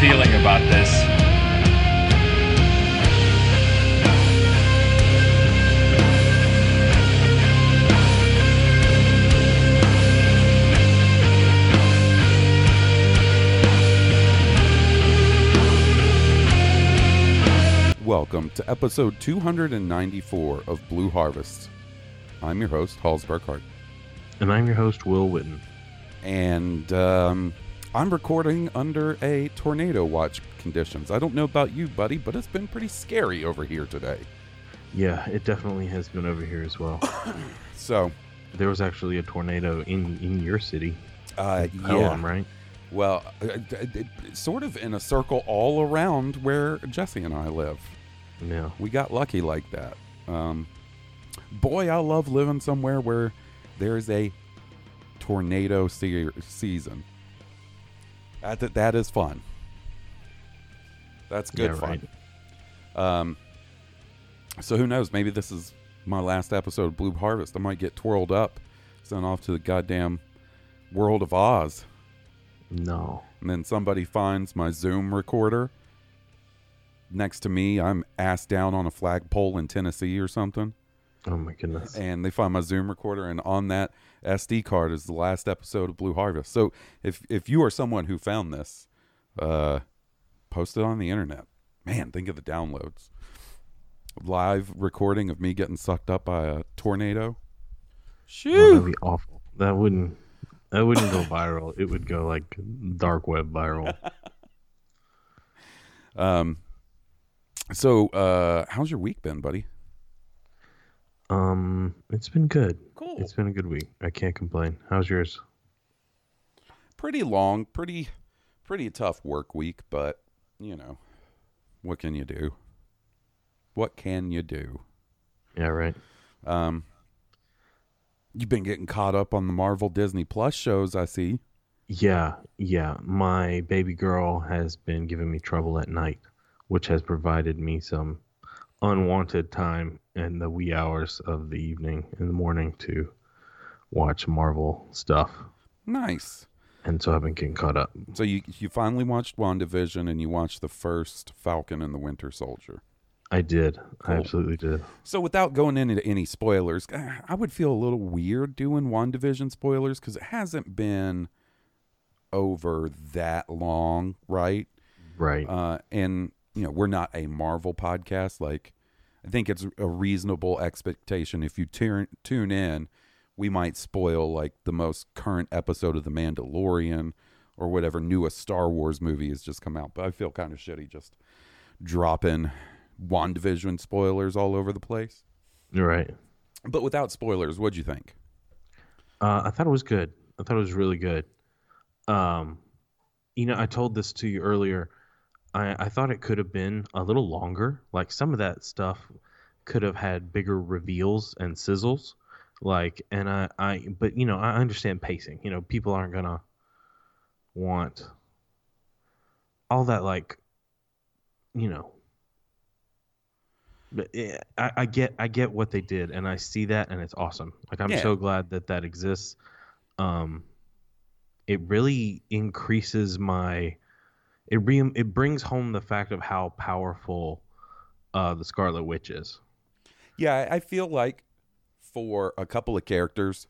Feeling about this. Welcome to episode 294 of Blue Harvest. I'm your host, Halls Burkhart, And I'm your host, Will Witten. and um, I'm recording under a tornado watch conditions. I don't know about you, buddy, but it's been pretty scary over here today. Yeah, it definitely has been over here as well. So, there was actually a tornado in, in your city, uh, Pelham, right? well, uh, it- it- sort of in a circle all around where Jesse and I live. Yeah. We got lucky like that. Um, boy, I love living somewhere where there's a tornado se- season. That, that that is fun. That's good Yeah, fun. right. Um, so who knows? Maybe this is my last episode of Blue Harvest. I might get twirled up, sent off to the goddamn world of Oz, No. and then somebody finds my Zoom recorder next to me. I'm ass down on a flagpole in Tennessee or something, Oh my goodness. and they find my Zoom recorder, and on that SD card is the last episode of Blue Harvest. So if if you are someone who found this, uh, post it on the internet. Man, think of the downloads. Live recording of me getting sucked up by a tornado. Oh, that'd be awful. That wouldn't that wouldn't go viral. It would go like dark web viral. um. So, uh, how's your week been, buddy? Um, it's been good. Cool. It's been a good week. I can't complain. How's yours? pretty long, pretty pretty tough work week, but you know, what can you do? What can you do? Yeah, right. Um You've been getting caught up on the Marvel Disney Plus shows, I see. Yeah, yeah. My baby girl has been giving me trouble at night, which has provided me some unwanted time in the wee hours of the evening and the morning to watch Marvel stuff. Nice. And so I've been getting caught up. So you you finally watched WandaVision and you watched the first Falcon and the Winter Soldier. I did. I absolutely did. So without going into any spoilers, uh, I would feel a little weird doing WandaVision spoilers because it hasn't been over that long, right? Right. Uh, and you know, we're not a Marvel podcast. Like, I think it's a reasonable expectation if you turn tune in, we might spoil like the most current episode of The Mandalorian or whatever newest Star Wars movie has just come out. But I feel kind of shitty just dropping WandaVision spoilers all over the place. You're right. But without spoilers, what'd you think? Uh, I thought it was good. I thought it was really good. Um, you know, I told this to you earlier. I, I thought it could have been a little longer. Like some of that stuff could have had bigger reveals and sizzles. Like, and I, I, but you know, I understand pacing. You know, people aren't gonna want all that. Like, you know, but eh, I, I get, I get what they did, and I see that, and it's awesome. Like, I'm Yeah. so glad that that exists. Um, it really increases my it re- it brings home the fact of how powerful uh, the Scarlet Witch is. Yeah, I feel like for a couple of characters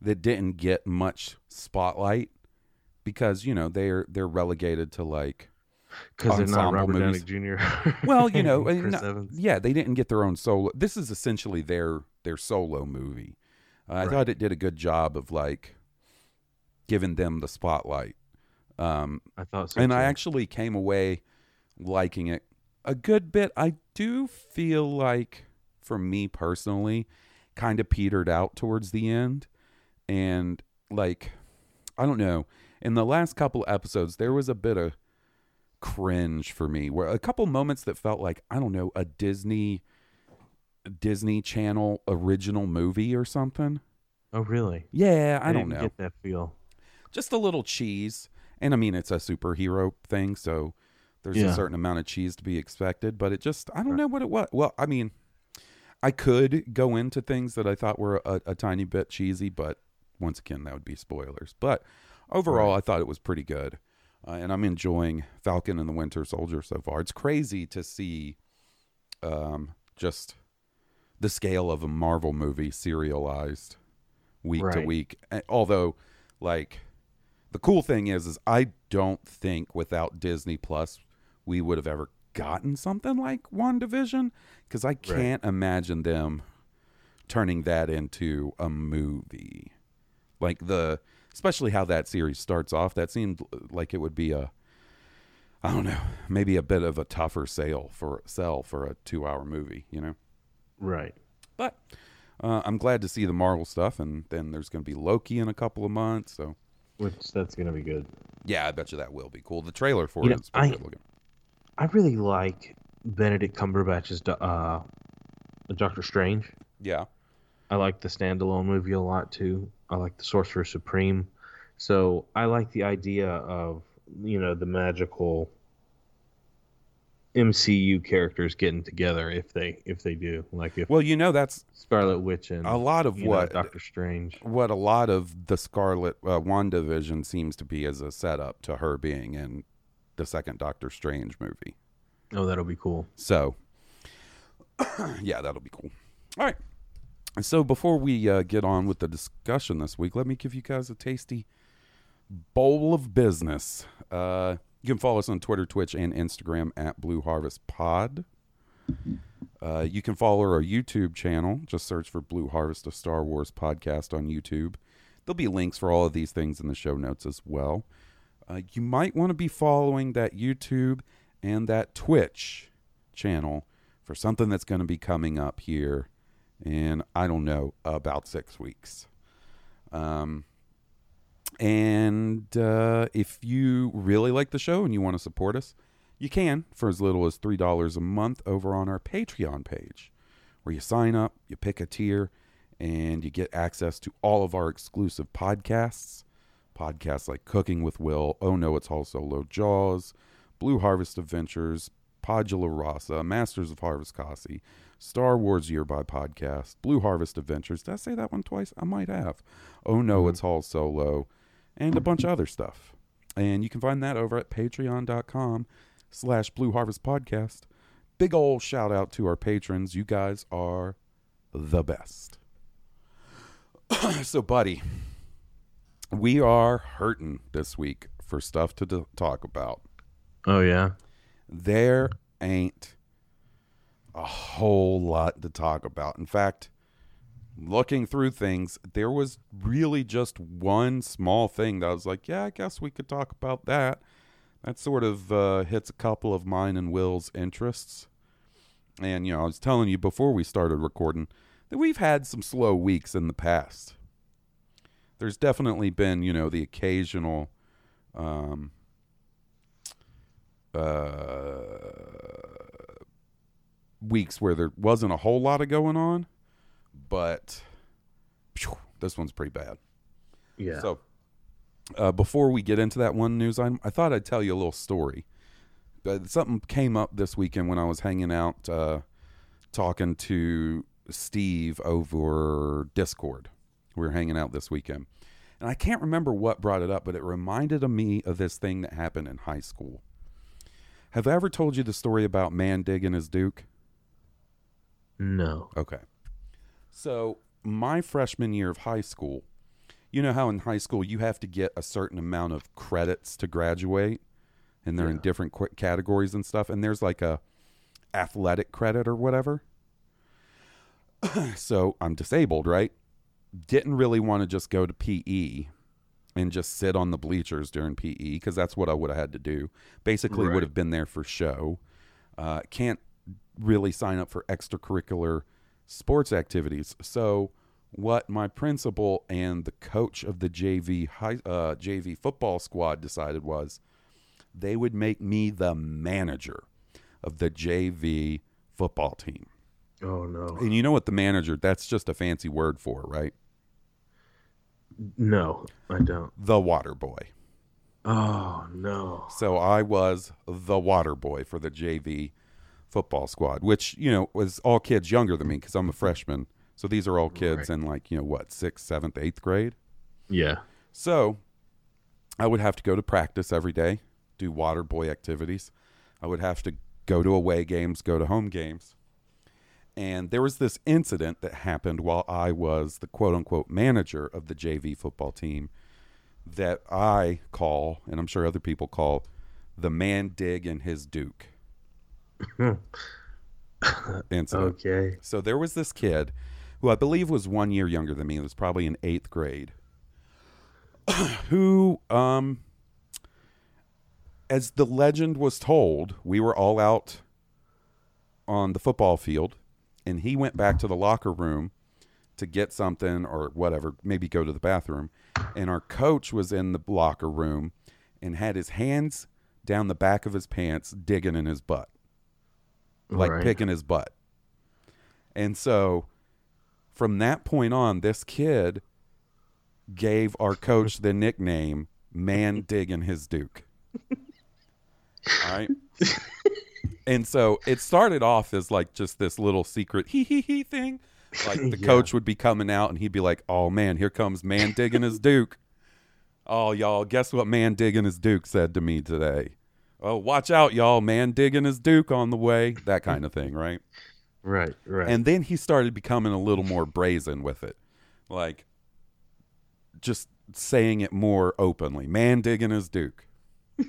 that didn't get much spotlight because you know they're they're relegated to like Because they're not Robert movies. Downey Jr. well you know and and Chris not- yeah they didn't get their own solo this is essentially their their solo movie uh, i Right. thought it did a good job of like giving them the spotlight um I thought so. and i actually came away liking it a good bit i do feel like for me personally kind of petered out towards the end and like i don't know in the last couple episodes there was a bit of cringe for me where a couple moments that felt like i don't know a disney disney channel original movie or something Oh really? yeah i, don't didn't know Get that feel? just a little cheese and i mean it's a superhero thing so there's a certain amount of cheese to be expected but it just i don't know what it was well i mean i could go into things that i thought were a, a tiny bit cheesy but once again that would be spoilers. But overall i thought it was pretty good uh, and i'm enjoying falcon and the winter soldier so far. It's crazy to see um, just the scale of a marvel movie serialized week to week although like the cool thing is is i don't think without disney plus we would have ever gotten something like WandaVision because i can't imagine them turning that into a movie. Like the especially how that series starts off that seemed like it would be a i don't know maybe a bit of a tougher sale for sell for a two hour movie you know? Right. but uh, i'm glad to see the marvel stuff and then there's going to be loki in a couple of months so Which that's gonna be good. yeah i bet you that will be cool the trailer for You it know, is I- good looking I really like Benedict Cumberbatch's uh, Doctor Strange. yeah I like the standalone movie a lot too. I like the Sorcerer Supreme. So I like the idea of you know the magical MCU characters getting together if they if they do like if well you know that's Scarlet Witch and a lot of you know, what Doctor Strange. what a lot of the Scarlet uh, WandaVision seems to be as a setup to her being in the second Doctor Strange movie. Oh, that'll be cool. So, yeah, that'll be cool. All right. So before we uh, get on with the discussion this week, let me give you guys a tasty bowl of business. Uh, you can follow us on Twitter, Twitch, and Instagram at Blue Harvest Pod. Uh, you can follow our YouTube channel. Just search for Blue Harvest, a Star Wars podcast on YouTube. There'll be links for all of these things in the show notes as well. Uh, you might want to be following that YouTube and that Twitch channel for something that's going to be coming up here in, I don't know, about six weeks. Um, and uh, if you really like the show and you want to support us, you can for as little as $3 a month over on our Patreon page, where you sign up, you pick a tier, and you get access to all of our exclusive podcasts. Podcasts like Cooking with Will, Oh No, It's All Solo, Jaws, Blue Harvest Adventures, Podula Rasa, Masters of Harvest Kasi, Star Wars Year by Podcast, Blue Harvest Adventures. Did I say that one twice? I might have. Oh No, It's All Solo, and a bunch of other stuff. And you can find that over at patreon.com slash Blue Harvest Podcast. Big ol' shout out to our patrons. You guys are the best. so, buddy, we are hurting this week for stuff to d- talk about. Oh yeah. There ain't a whole lot to talk about. In fact, looking through things, there was really just one small thing that I was like, yeah, I guess we could talk about that. That sort of uh, hits a couple of mine and Will's interests. And, you know, I was telling you before we started recording that we've had some slow weeks in the past. There's definitely been, you know, the occasional um, uh, weeks where there wasn't a whole lot of going on, but phew, this one's pretty bad. Yeah. So, uh, before we get into that one news item, I thought I'd tell you a little story. Uh, something came up this weekend when I was hanging out, uh, talking to Steve over Discord. We were hanging out this weekend, And I can't remember what brought it up, but it reminded me of this thing that happened in high school. Have I ever told you the story about man digging his Duke? No. Okay. So, my freshman year of high school, you know how in high school you have to get a certain amount of credits to graduate, and they're in different qu- categories and stuff, and there's like a athletic credit or whatever. so, I'm disabled, right? Didn't really want to just go to PE and just sit on the bleachers during PE because that's what I would have had to do. Basically, Right. would have been there for show. Uh, can't really sign up for extracurricular sports activities. So, what my principal and the coach of the JV high, uh, JV football squad decided was they would make me the manager of the JV football team. Oh no. And you know what the manager? That's just a fancy word for, right? No, I don't. The water boy. Oh no. So I was the water boy for the JV football squad, which, you know, was all kids younger than me because I'm a freshman. So these are all kids Right. in like, you know, what, sixth, seventh, eighth grade. Yeah. So I would have to go to practice every day, do water boy activities. I would have to go to away games, go to home games. And there was this incident that happened while I was the quote unquote manager of the JV football team that I call, and I'm sure other people call, the man dig and his Duke incident. Okay. So there was this kid who I believe was one year younger than me. It was probably in eighth grade. who, um, as the legend was told, we were all out on the football field, and he went back to the locker room to get something or whatever, maybe go to the bathroom. And our coach was in the locker room and had his hands down the back of his pants, digging in his butt like Right. picking his butt. And so from that point on, this kid gave our coach the nickname Man Digging His Duke. All right. and so it started off as like just this little secret hee hee hee thing. Like the Yeah. coach would be coming out and he'd be like, Oh man, here comes man digging his Duke. Oh, y'all, guess what man digging his Duke said to me today? Oh, watch out, y'all, man digging his Duke on the way. That kind of thing, right? Right. Right. And then he started becoming a little more brazen with it. Like just saying it more openly. Man digging his Duke.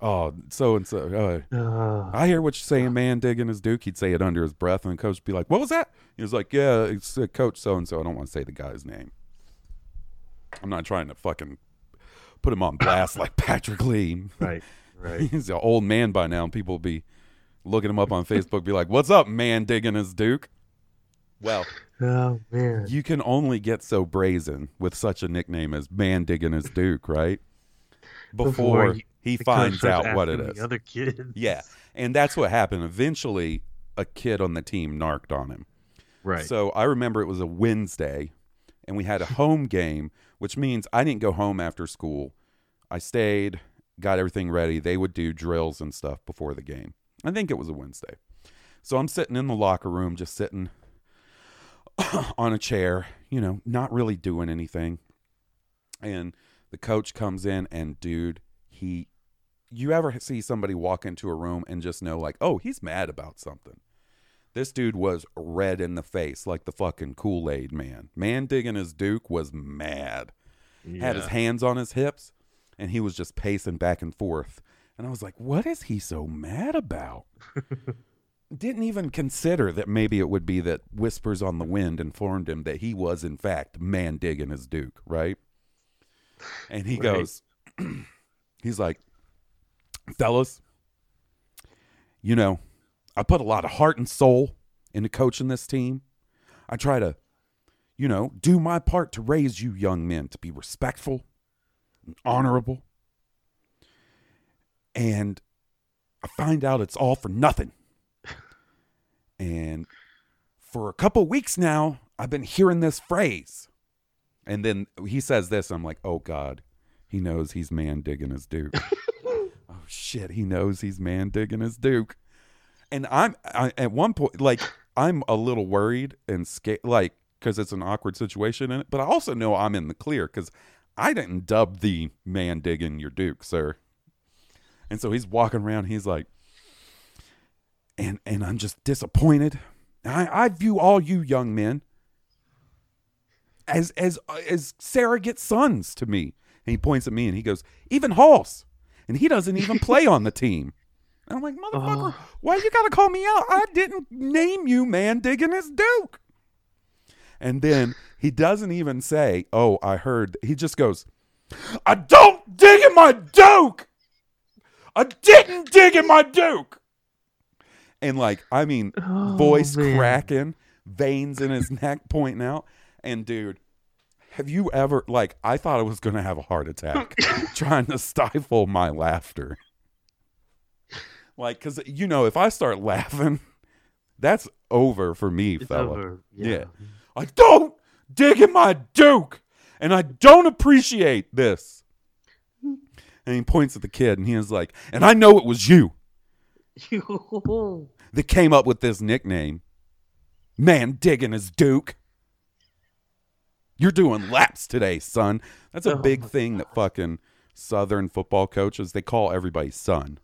oh, so and so. uh, Uh, I hear what you're saying, man, digging his Duke. He'd say it under his breath, and the coach would be like, What was that? He was like, Yeah, it's uh, Coach so and so. I don't want to say the guy's name. I'm not trying to fucking put him on blast like Patrick Lee. right. Right. He's an old man by now, and people will be looking him up on Facebook, be like, What's up, man, digging his Duke? Well, Oh man. you can only get so brazen with such a nickname as man digging his Duke, right? Before, he- he finds out what it is. The other kids. Yeah. And that's what happened. Eventually, a kid on the team narked on him. Right. So I remember it was a Wednesday, and we had a home game, which means I didn't go home after school. I stayed, got everything ready. They would do drills and stuff before the game. I think it was a Wednesday. So I'm sitting in the locker room, just sitting on a chair, you know, not really doing anything. And the coach comes in, and dude, he, you ever see somebody walk into a room and just know, like, oh, he's mad about something? This dude was red in the face, like the fucking Kool Aid man. Man digging his Duke was mad. Had his hands on his hips, and he was just pacing back and forth. And I was like, what is he so mad about? Didn't even consider that maybe it would be that Whispers on the Wind informed him that he was, in fact, man digging his Duke, right? And he Right. goes, he's like, fellas, you know, I put a lot of heart and soul into coaching this team. I try to, you know, do my part to raise you young men to be respectful and honorable. And I find out it's all for nothing. And for a couple weeks now, I've been hearing this phrase. And then he says this. I'm like, oh God, he knows he's man digging his Duke. oh shit, he knows he's man digging his Duke. And I'm I, at one point, like, I'm a little worried and scared. Like, because it's an awkward situation it, but I also know I'm in the clear because I didn't dub the man digging your Duke, sir. And so he's walking around. He's like, and and I'm just disappointed. I, I view all you young men as as uh, as surrogate sons to me. And he points at me and he goes, even Halls, and he doesn't even play on the team. And I'm like, motherfucker, why you gotta call me out? I didn't name you man digging his Duke. And then he doesn't even say, "Oh, I heard." He just goes, "I don't dig in my Duke. I didn't dig in my Duke." And like, I mean, oh, voice man. cracking, veins in his neck pointing out. And dude, have you ever like? I thought I was gonna have a heart attack trying to stifle my laughter. Like, cause you know, if I start laughing, that's over for me, It's fella. over. Yeah. I don't dig in my Duke, and I don't appreciate this. And he points at the kid, and he is like, and I know it was you that came up with this nickname. Man digging his Duke. You're doing laps today, son. That's a Oh big thing that fucking Southern football coaches, they call everybody son.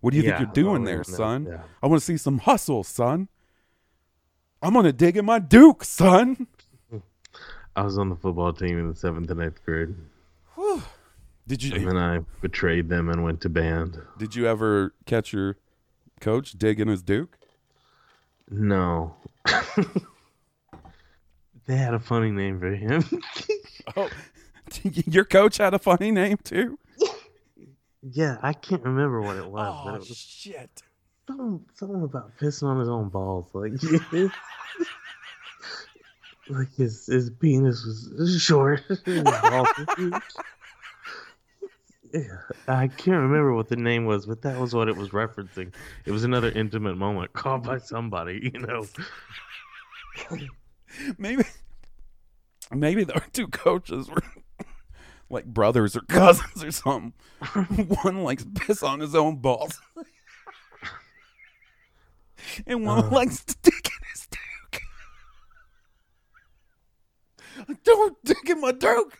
What do you Yeah. think you're doing there, son? yeah. I want to see some hustle, son. I'm gonna dig in my Duke, son. I was on the football team in the seventh and eighth grade, Did you? and then I betrayed them and went to band. did you ever catch your coach digging his Duke? No. they had a funny name for him. Oh, your coach had a funny name too. Yeah, I can't remember what it was, but Oh it was shit! something, something about pissing on his own balls. Like, like his his penis was short. his balls were huge. Yeah, I can't remember what the name was, but that was what it was referencing. It was another intimate moment caught by somebody, you know. Maybe maybe the two coaches were like brothers or cousins or something. one likes piss on his own balls, and one Uh. likes to dig in his Duke. Don't dig in my Duke.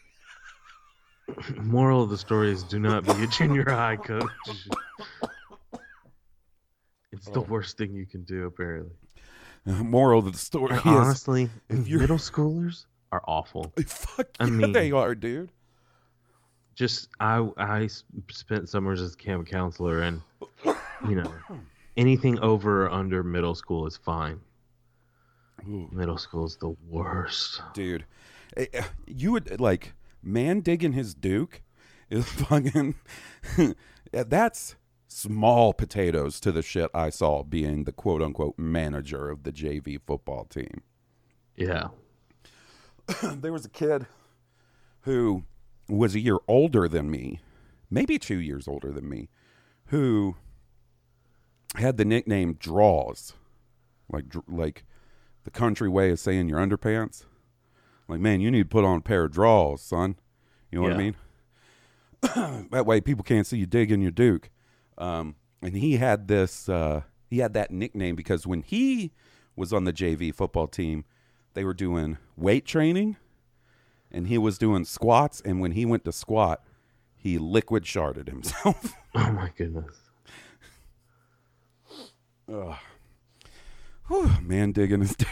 Moral of the story is do not be a junior high coach. It's the worst thing you can do, apparently. Moral of the story is Honestly, if you're- middle schoolers are awful. fuck I mean- they are, dude. Just I I spent summers as a camp counselor, and you know anything over or under middle school is fine. Middle school is the worst. dude. Eh, eh, You would like man digging his Duke is fucking. that's small potatoes to the shit I saw being the quote unquote manager of the JV football team. Yeah. there was a kid who was a year older than me, maybe two years older than me, who had the nickname Draws, like like the country way of saying your underpants. Like, man, you need to put on a pair of draws, son. You know what I mean? that way, people can't see you digging your Duke. Um, and he had this, uh, he had that nickname because when he was on the JV football team, they were doing weight training and he was doing squats. And when he went to squat, he liquid sharded himself. Oh my goodness. Whew, man digging his Duke.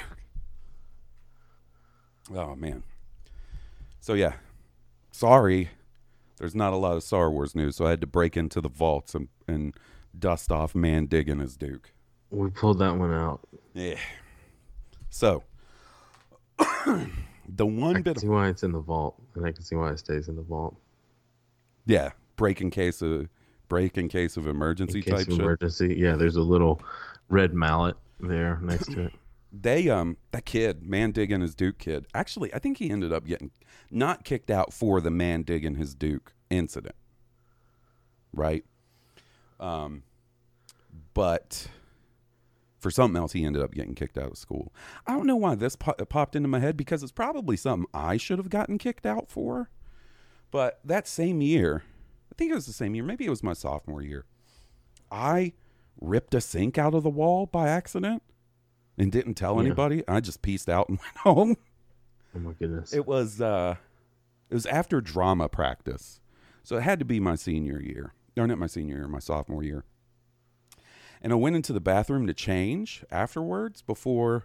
Oh, man. So, yeah. Sorry. There's not a lot of Star Wars news, so I had to break into the vaults and, and dust off man digging his Duke. We pulled that one out. Yeah. So, the one I bit can see why it's in the vault, and I can see why it stays in the vault. Yeah, break in case of break in case of emergency In case type of shit. emergency. Yeah, there's a little red mallet there next to it. they um that kid, man digging his Duke kid. Actually, I think he ended up getting not kicked out for the man digging his Duke incident. Right? Um but for something else he ended up getting kicked out of school. I don't know why this po- popped into my head because it's probably something I should have gotten kicked out for. But that same year, I think it was the same year, maybe it was my sophomore year. I ripped a sink out of the wall by accident. and didn't tell Yeah. anybody. I just pieced out and went home. Oh my goodness. It was uh it was after drama practice. So it had to be my senior year. Or not my senior year, my sophomore year. And I went into the bathroom to change afterwards before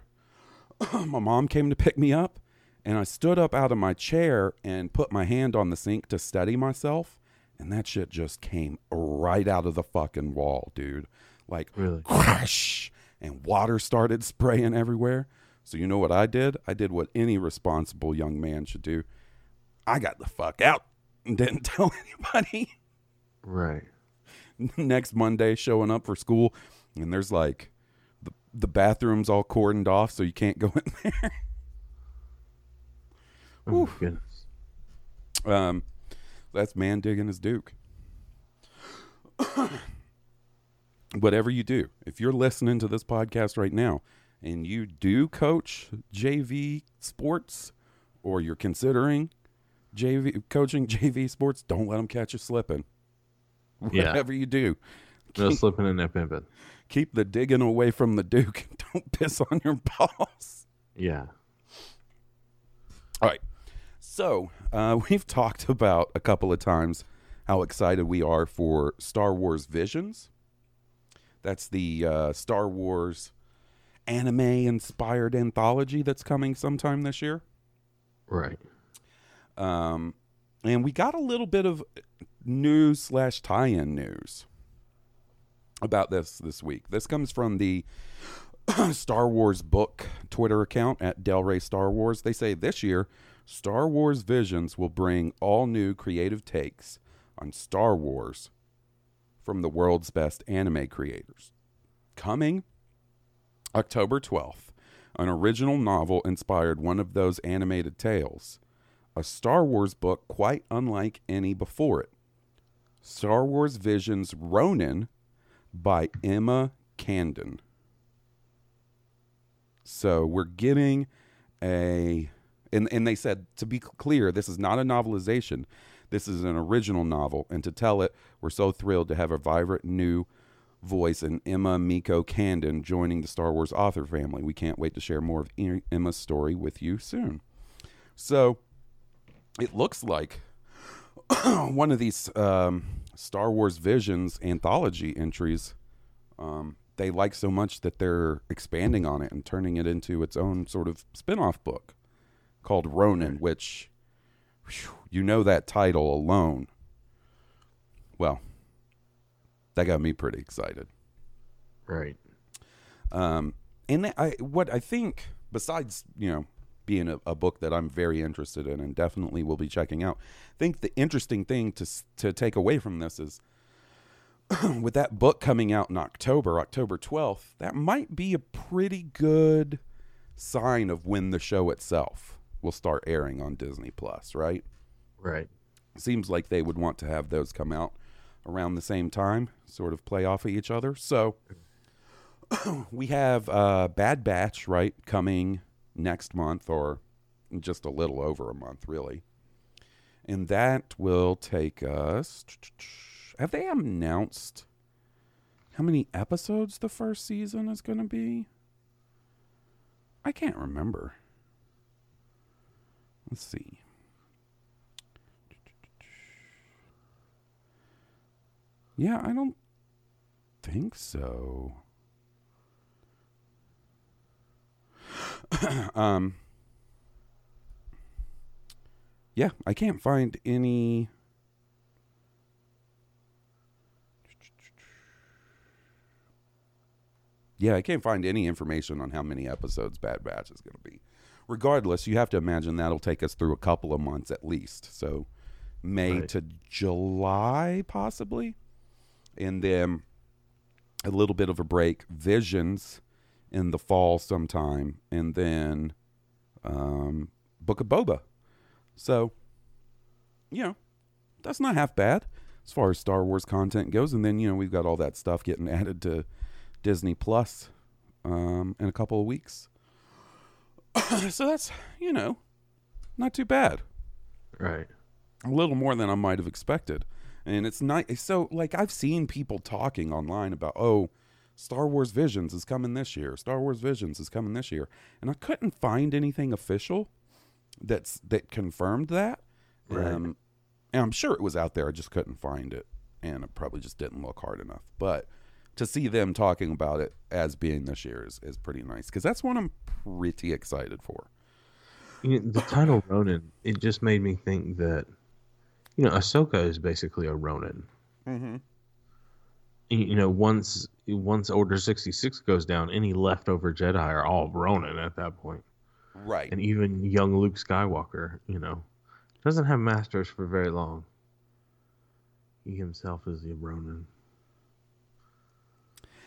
my mom came to pick me up. And I stood up out of my chair and put my hand on the sink to steady myself. And that shit just came right out of the fucking wall, dude. Like, Really? crash. And water started spraying everywhere. So, you know what I did? I did what any responsible young man should do. I got the fuck out and didn't tell anybody. right. next Monday showing up for school, and there's like the, the bathroom's all cordoned off, so you can't go in there. Oh goodness. Um, that's man digging his Duke. Whatever you do, if you're listening to this podcast right now and you do coach JV sports or you're considering JV coaching JV sports, don't let them catch you slipping. Yeah. Whatever you do, No keep, slipping and that pimping. keep the digging away from the Duke. Don't piss on your balls. Yeah. All right. So uh, we've talked about a couple of times how excited we are for Star Wars Visions. That's the uh, Star Wars anime inspired anthology that's coming sometime this year. Right. Um, and we got a little bit of news slash tie-in news about this this week. This comes from the Star Wars book Twitter account at Del Rey Star Wars. They say this year, Star Wars Visions will bring all new creative takes on Star Wars from the world's best anime creators. Coming October 12th, an original novel inspired one of those animated tales a Star Wars book quite unlike any before it. Star Wars Visions Ronin by Emma Candon. So we're getting a and and they said to be clear, this is not a novelization. This is an original novel, and to tell it, we're so thrilled to have a vibrant new voice in Emma Mieko Candon joining the Star Wars author family. We can't wait to share more of Emma's story with you soon. So it looks like one of these um, Star Wars Visions anthology entries. Um, they like so much that they're expanding on it and turning it into its own sort of spin-off book called Ronin, which whew, you know that title alone. Well, that got me pretty excited. Right. Um, and I, what I think, besides you know being a, a book that I'm very interested in and definitely will be checking out, I think the interesting thing to to take away from this is with that book coming out in October, October 12th, that might be a pretty good sign of when the show itself will start airing on Disney Plus, right? Right. seems like they would want to have those come out around the same time, sort of play off of each other. So we have uh, Bad Batch, right, coming next month or just a little over a month, really. And that will take us. Have they announced how many episodes the first season is going to be? I can't remember. Let's see. Yeah, I don't think so. um Yeah, I can't find any Yeah, I can't find any information on how many episodes Bad Batch is going to be. Regardless, you have to imagine that'll take us through a couple of months at least. So May Right. to July possibly and then a little bit of a break. Visions in the fall sometime, and then um, Book of Boba. So, you know, that's not half bad as far as Star Wars content goes. And then you know we've got all that stuff getting added to Disney Plus um, in a couple of weeks. so that's you know not too bad Right. a little more than I might have expected. And it's nice. so like I've seen people talking online about oh, Star Wars Visions is coming this year. Star Wars Visions is coming this year, and I couldn't find anything official that's that confirmed that. Right. Um, and I'm sure it was out there. I just couldn't find it, and I probably just didn't look hard enough. But to see them talking about it as being this year is, is pretty nice because that's one I'm pretty excited for. You know, the title Ronin, it just made me think that, you know, Ahsoka is basically a Ronin. Mm-hmm. You you know, once once Order sixty six goes down, any leftover Jedi are all Ronin at that point, Right. and even young Luke Skywalker, you know, doesn't have masters for very long. He himself is a Ronin.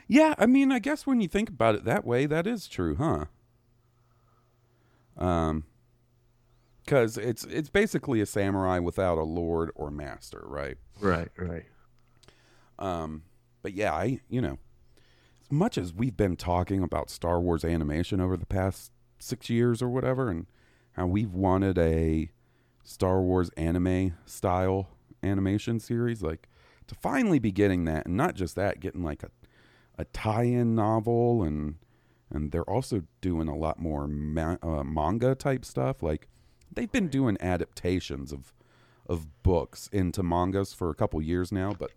Yeah, I mean, I guess when you think about it that way, that is true, huh? Um, because it's it's basically a samurai without a lord or master, right? Right, right. Um, but yeah, I you know, as much as we've been talking about Star Wars animation over the past six years or whatever, and how we've wanted a Star Wars anime style animation series, like to finally be getting that, and not just that, getting like a a tie-in novel, and and they're also doing a lot more ma- uh, manga type stuff. Like they've been doing adaptations of of books into mangas for a couple years now, but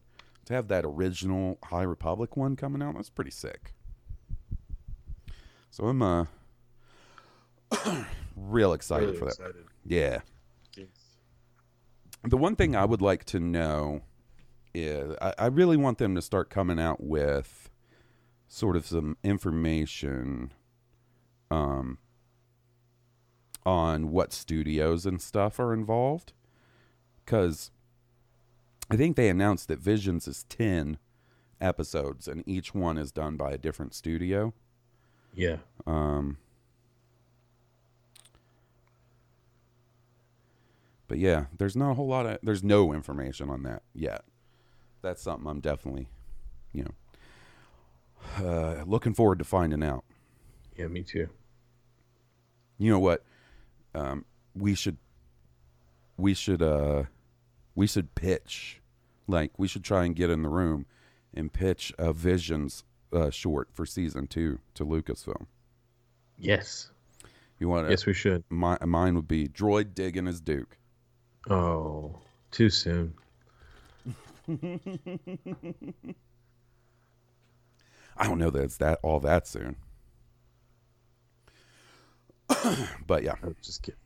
to have that original High Republic one coming out, that's pretty sick. So I'm uh real excited for that. Yeah. The one thing I would like to know is I, I really want them to start coming out with sort of some information um on what studios and stuff are involved because I think they announced that Visions is 10 episodes and each one is done by a different studio. Yeah. Um, but yeah, there's not a whole lot of, there's no information on that yet. That's something I'm definitely, you know, uh, looking forward to finding out. Yeah, me too. You know what? Um, we should, we should, uh, we should pitch, like we should try and get in the room and pitch a Visions uh, short for season two to Lucasfilm. Yes. You want to? Yes, we should. My, mine would be droid digging his Duke. Oh, too soon. I don't know that it's that all that soon. but yeah. I'm just kidding.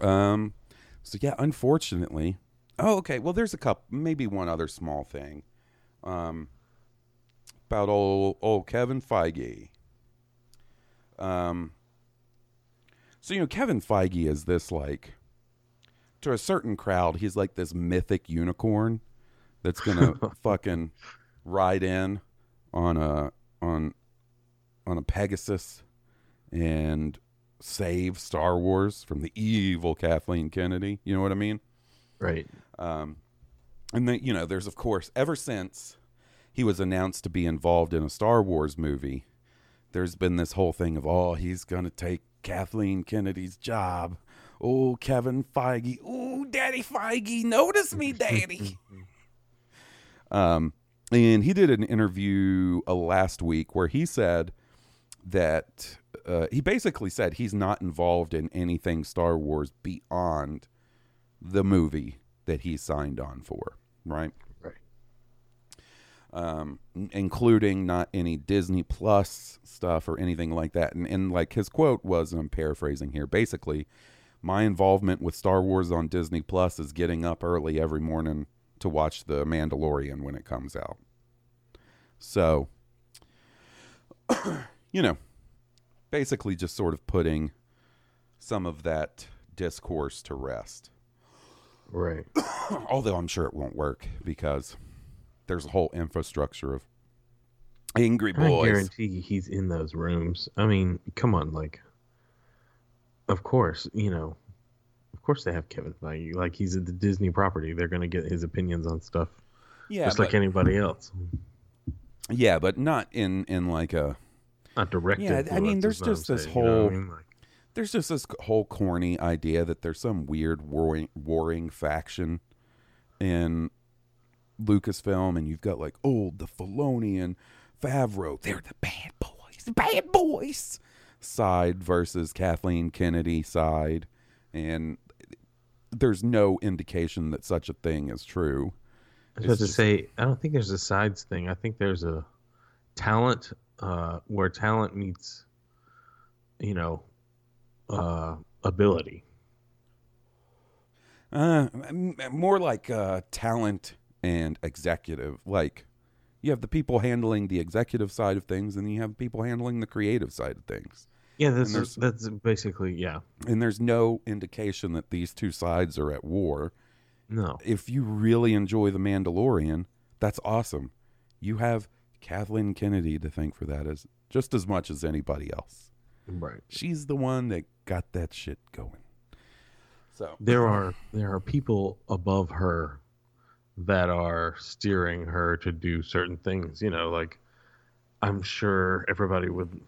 Um so yeah, unfortunately. Oh, okay. Well, there's a couple maybe one other small thing. Um about old old Kevin Feige. Um so you know Kevin Feige is this like to a certain crowd, he's like this mythic unicorn that's gonna fucking ride in on a on on a Pegasus and save Star Wars from the evil Kathleen Kennedy. You know what I mean? Right. Um, and then you know, there's of course ever since he was announced to be involved in a Star Wars movie, there's been this whole thing of oh, he's gonna take Kathleen Kennedy's job. Oh, Kevin Feige. Oh, Daddy Feige, notice me, Daddy. um, and he did an interview uh, last week where he said that uh, he basically said he's not involved in anything Star Wars beyond the movie that he signed on for, right? Right. Um, including not any Disney Plus stuff or anything like that. And, and like his quote was, and I'm paraphrasing here, basically, my involvement with Star Wars on Disney Plus is getting up early every morning to watch The Mandalorian when it comes out. So, you know, basically just sort of putting some of that discourse to rest. Right. Although I'm sure it won't work because there's a whole infrastructure of angry boys. I guarantee he's in those rooms. I mean, come on, like, of course, you know, of course they have Kevin Feige. Like, he's at the Disney property. They're gonna get his opinions on stuff, yeah, just but, like anybody else. yeah, but not in in like a Not direct. Yeah, I mean, there's is what I'm just this saying, you know I whole- mean? Like, there's just this whole corny idea that there's some weird warring, warring faction in Lucasfilm, and you've got like old the Filoni and Favreau, they're the bad boys, the bad boys side versus Kathleen Kennedy side, and there's no indication that such a thing is true. I was about to say, I don't think there's a sides thing. I think there's a talent uh, where talent meets, you know, uh, ability. Uh, m- more like uh, talent and executive. Like you have the people handling the executive side of things, and you have people handling the creative side of things. Yeah, that's there's- that's basically yeah. And there's no indication that these two sides are at war. No, If you really enjoy The Mandalorian, that's awesome. You have Kathleen Kennedy to thank for that as just as much as anybody else. right. She's the one that got that shit going. So There are there are people above her that are steering her to do certain things. You know, like I'm sure everybody would.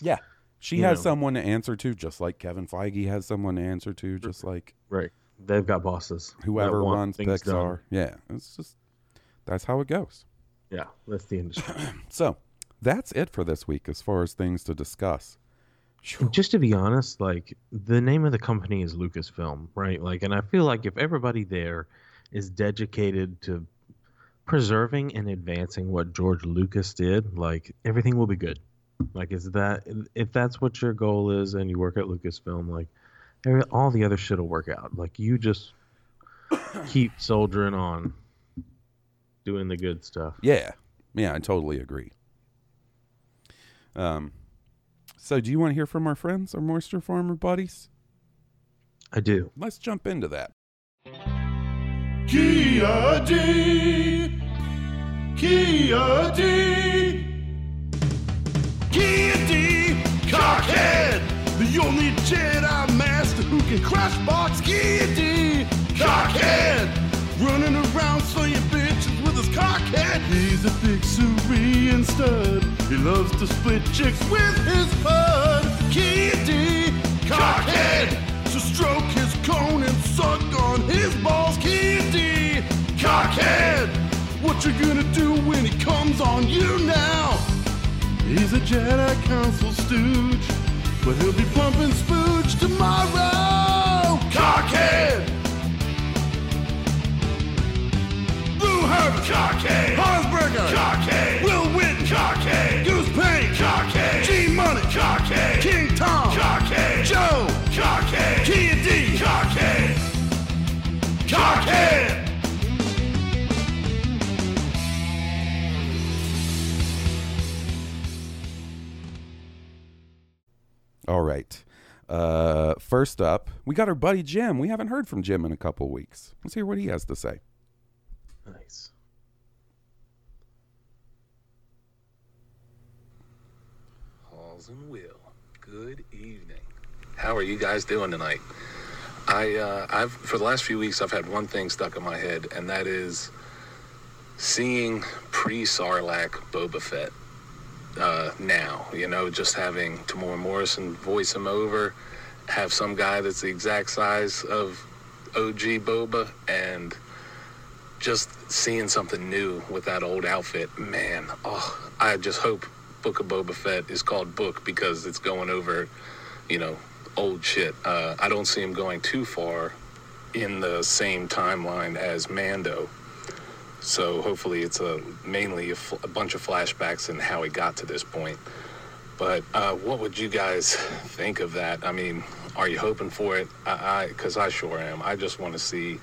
Yeah. She has know. someone to answer to, just like Kevin Feige has someone to answer to, just like right. They've got bosses. whoever runs things done. Pixar. Yeah. It's just that's how it goes. Yeah, that's the industry. So that's it for this week as far as things to discuss. Phew. Just to be honest, like the name of the company is Lucasfilm, right? Like, and I feel like if everybody there is dedicated to preserving and advancing what George Lucas did, like everything will be good. Like, is that if that's what your goal is, and you work at Lucasfilm, like all the other shit will work out. Like, you just keep soldiering on, doing the good stuff. Yeah. Yeah, I totally agree. Um so do you want to hear from our friends, our moisture farmer buddies? I do. Let's jump into that. Kia D. Kia D. Kia D. Cockhead. The only Jedi Master who can crush box Kia D. Cockhead. Running around slaying bitches with his cockhead. He's a big Cerean stud. He loves to split chicks with his bud. D. Cockhead. So stroke his cone and suck on his balls. D. Cockhead. What you gonna do when he comes on you now? He's a Jedi Council stooge, but he'll be pumping spooge tomorrow. Cockhead! Herbert! Cockhead! Hansberger! Cockhead! Will Witten! Cockhead! Goose Payne! Cockhead! G Money! Cockhead! King Tom! Cockhead! Joe! Cockhead! Kia D! Cockhead! Cockhead! All right. Uh first up, we got our buddy Jim. We haven't heard from Jim in a couple weeks. Let's hear what he has to say. Nice. Haas and Will. Good evening. How are you guys doing tonight? I uh, I've for the last few weeks I've had one thing stuck in my head, and that is seeing pre-Sarlacc Boba Fett uh, now. You know, just having Temuera Morrison voice him over, have some guy that's the exact size of OG Boba, and just seeing something new with that old outfit, man. Oh, I just hope Book of Boba Fett is called Book because it's going over, you know, old shit. Uh, I don't see him going too far in the same timeline as Mando. So hopefully it's a mainly a, fl- a bunch of flashbacks and how he got to this point. But uh, what would you guys think of that? I mean, are you hoping for it? I, because I, sure am. I just want to see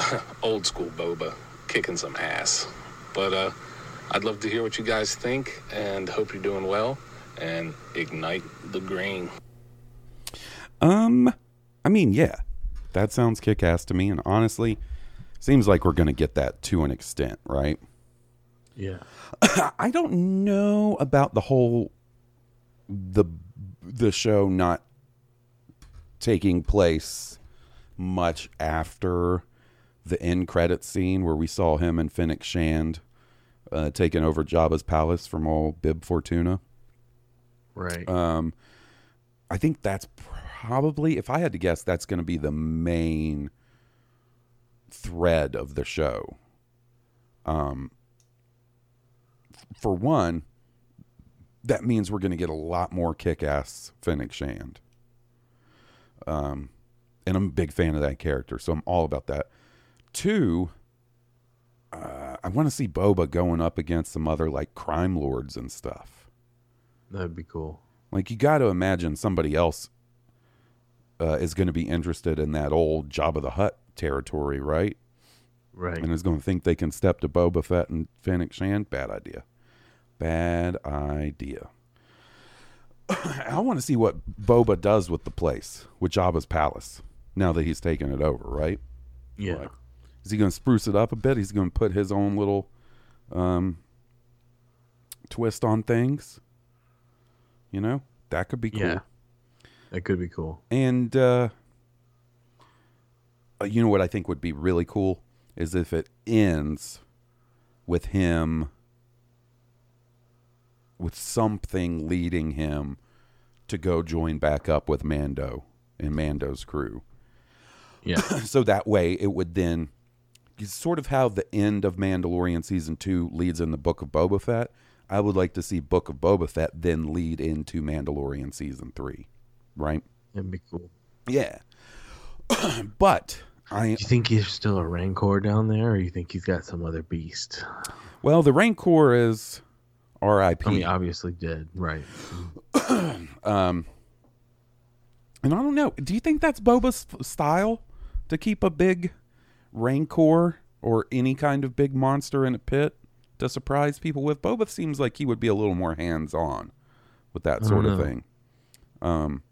old school Boba kicking some ass. But uh, I'd love to hear what you guys think and hope you're doing well and ignite the green. Um, I mean, yeah, that sounds kick ass to me. And honestly, seems like we're going to get that to an extent, right? Yeah. I don't know about the whole the the show not taking place much after the end credit scene where we saw him and Fennec Shand uh, taking over Jabba's palace from old Bib Fortuna. Right. Um, I think that's probably, if I had to guess, that's going to be the main thread of the show. Um, for one, that means we're going to get a lot more kick-ass Fennec Shand. Um, and I'm a big fan of that character, so I'm all about that. Two, uh, I want to see Boba going up against some other like crime lords and stuff. That'd be cool. Like you got to imagine somebody else uh, is going to be interested in that old Jabba the Hutt territory, right? Right. And is going to think they can step to Boba Fett and Fennec Shand. Bad idea. Bad idea. I want to see what Boba does with the place, with Jabba's palace, now that he's taken it over, right? yeah. Like, is he going to spruce it up a bit? He's going to put his own little um, twist on things. You know, that could be cool. Yeah. That could be cool. And uh, uh, you know what I think would be really cool is if it ends with him with something leading him to go join back up with Mando and Mando's crew. Yeah. so that way it would then sort of how the end of Mandalorian season two leads in the Book of Boba Fett. I would like to see Book of Boba Fett then lead into Mandalorian season three, right? That'd be cool. Yeah, but I Do you think he's still a Rancor down there, or you think he's got some other beast? well the Rancor is R.I.P. I mean, obviously dead, right? um, and I don't know. Do you think that's Boba's style to keep a big rancor or any kind of big monster in a pit to surprise people with? Boba seems like he would be a little more hands on with that sort of know. thing. Um,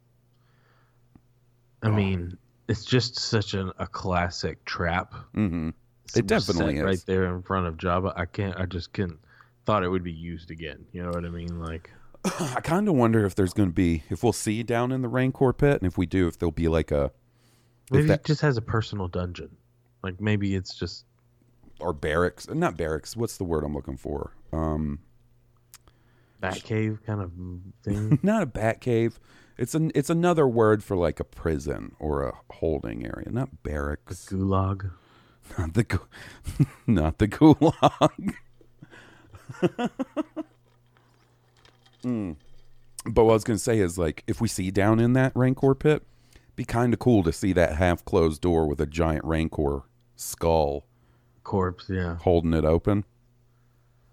I mean, it's just such an, a classic trap. mhm. It definitely is. right there in front of Jabba. I can't. I just couldn't. Thought it would be used again. You know what I mean? Like, I kind of wonder if there's going to be if we'll see down in the rancor pit, and if we do, if there'll be like a maybe that- it just has a personal dungeon. Like maybe it's just or barracks, not barracks. What's the word I'm looking for? Um, bat cave kind of thing. not a bat cave. It's an it's another word for like a prison or a holding area, not barracks. Gulag. Not the gu- not the gulag. Mm. But what I was gonna say is like if we see down in that rancor pit, be kind of cool to see that half closed door with a giant rancor skull Corpse. Yeah. holding it open.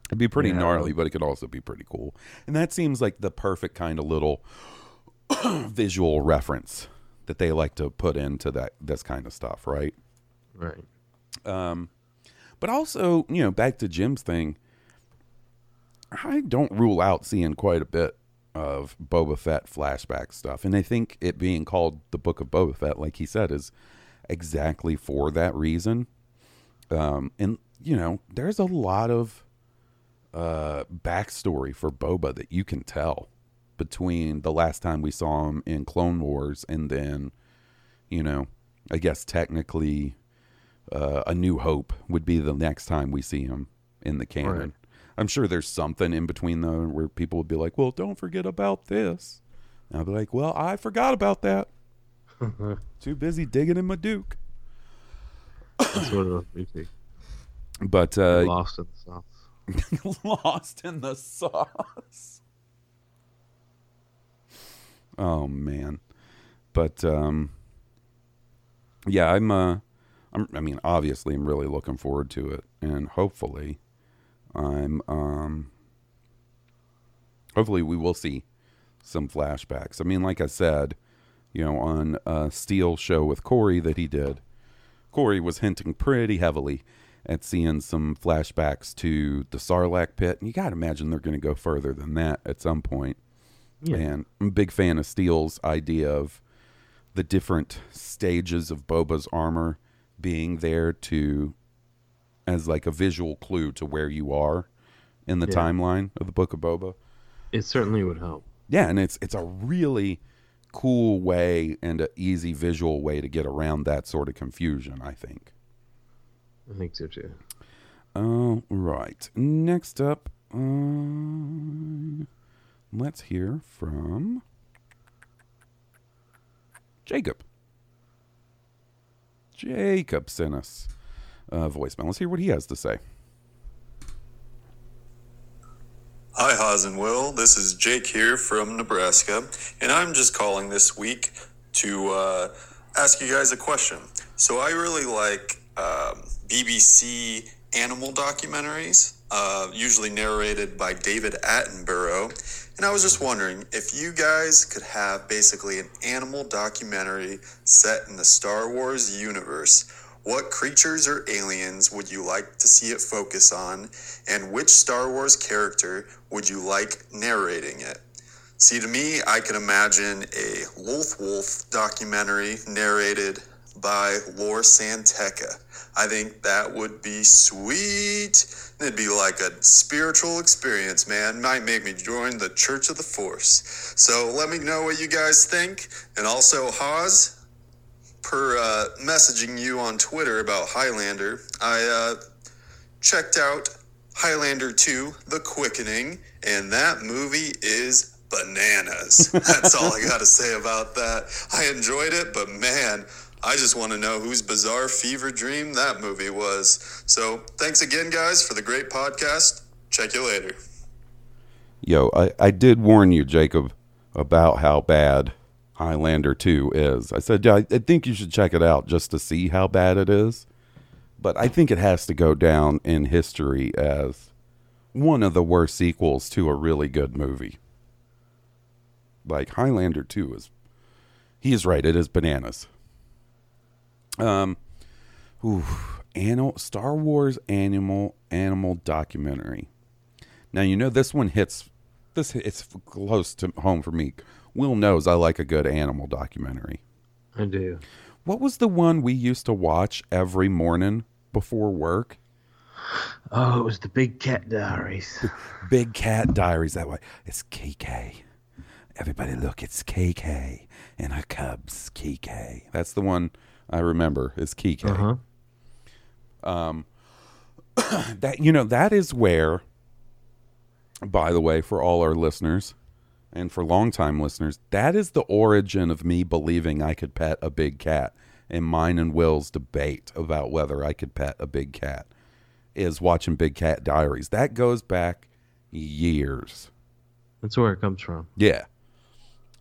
It'd be pretty Yeah. gnarly, but it could also be pretty cool. And that seems like the perfect kind of little visual reference that they like to put into that this kind of stuff, right? Right. Um, but also, you know, back to Jim's thing, I don't rule out seeing quite a bit of Boba Fett flashback stuff. And I think it being called the Book of Boba Fett, like he said, is exactly for that reason. Um, and, you know, there's a lot of uh, backstory for Boba that you can tell between the last time we saw him in Clone Wars and then, you know, I guess technically uh, A New Hope would be the next time we see him in the canon. Right. I'm sure there's something in between though where people would be like, "Well, don't forget about this." And I'll be like, "Well, I forgot about that. Too busy digging in my Duke." That's what it'll be. But uh, Lost in the sauce. lost in the sauce. Oh man, but um, yeah, I'm. Uh, I'm. I mean, obviously, I'm really looking forward to it, and hopefully, I'm. Um, hopefully, we will see some flashbacks. I mean, like I said, you know, on a Steel show with Corey that he did, Corey was hinting pretty heavily at seeing some flashbacks to the Sarlacc pit. And you got to imagine they're going to go further than that at some point. Yeah. And I'm a big fan of Steel's idea of the different stages of Boba's armor being there to as like a visual clue to where you are in the Yeah. timeline of the Book of Boba. It certainly would help. Yeah, and it's it's a really cool way and an easy visual way to get around that sort of confusion, I think. I think so too. All right. Next up, uh, let's hear from Jacob. Jacob sent us a voicemail. Let's hear what he has to say. Hi, Haas and Will. This is Jake here from Nebraska, and I'm just calling this week to uh, ask you guys a question. So, I really like um, BBC animal documentaries, uh, usually narrated by David Attenborough. And I was just wondering if you guys could have basically an animal documentary set in the Star Wars universe. What creatures or aliens would you like to see it focus on? And which Star Wars character would you like narrating it? See, to me, I can imagine a Wolf Wolf documentary narrated by Lor San Tekka. I think that would be sweet. It'd be like a spiritual experience, man. Might make me join the Church of the Force. So let me know what you guys think. And also, Haas, per uh, messaging you on Twitter about Highlander, I uh, checked out Highlander 2 The Quickening, and that movie is bananas. That's all I got to say about that. I enjoyed it, but man, I just want to know whose bizarre fever dream that movie was. So thanks again, guys, for the great podcast. Check you later. Yo, I, I did warn you, Jacob, about how bad Highlander 2 is. I said, yeah, I, think you should check it out just to see how bad it is. But I think it has to go down in history as one of the worst sequels to a really good movie. Like Highlander 2 is he is right, it is bananas. Um ooh, animal Star Wars animal animal documentary. Now you know this one hits this it's close to home for me. Will knows I like a good animal documentary. I do. What was the one we used to watch every morning before work? Oh, it was the Big Cat Diaries. Big Cat Diaries. That way, it's KK. Everybody, look, it's KK and her cubs. KK. That's the one I remember. Is KK. Uh-huh. Um, that you know that is where. By the way, for all our listeners, and for longtime listeners, that is the origin of me believing I could pet a big cat. And mine and Will's debate about whether I could pet a big cat is watching Big Cat Diaries. That goes back years. That's where it comes from. Yeah.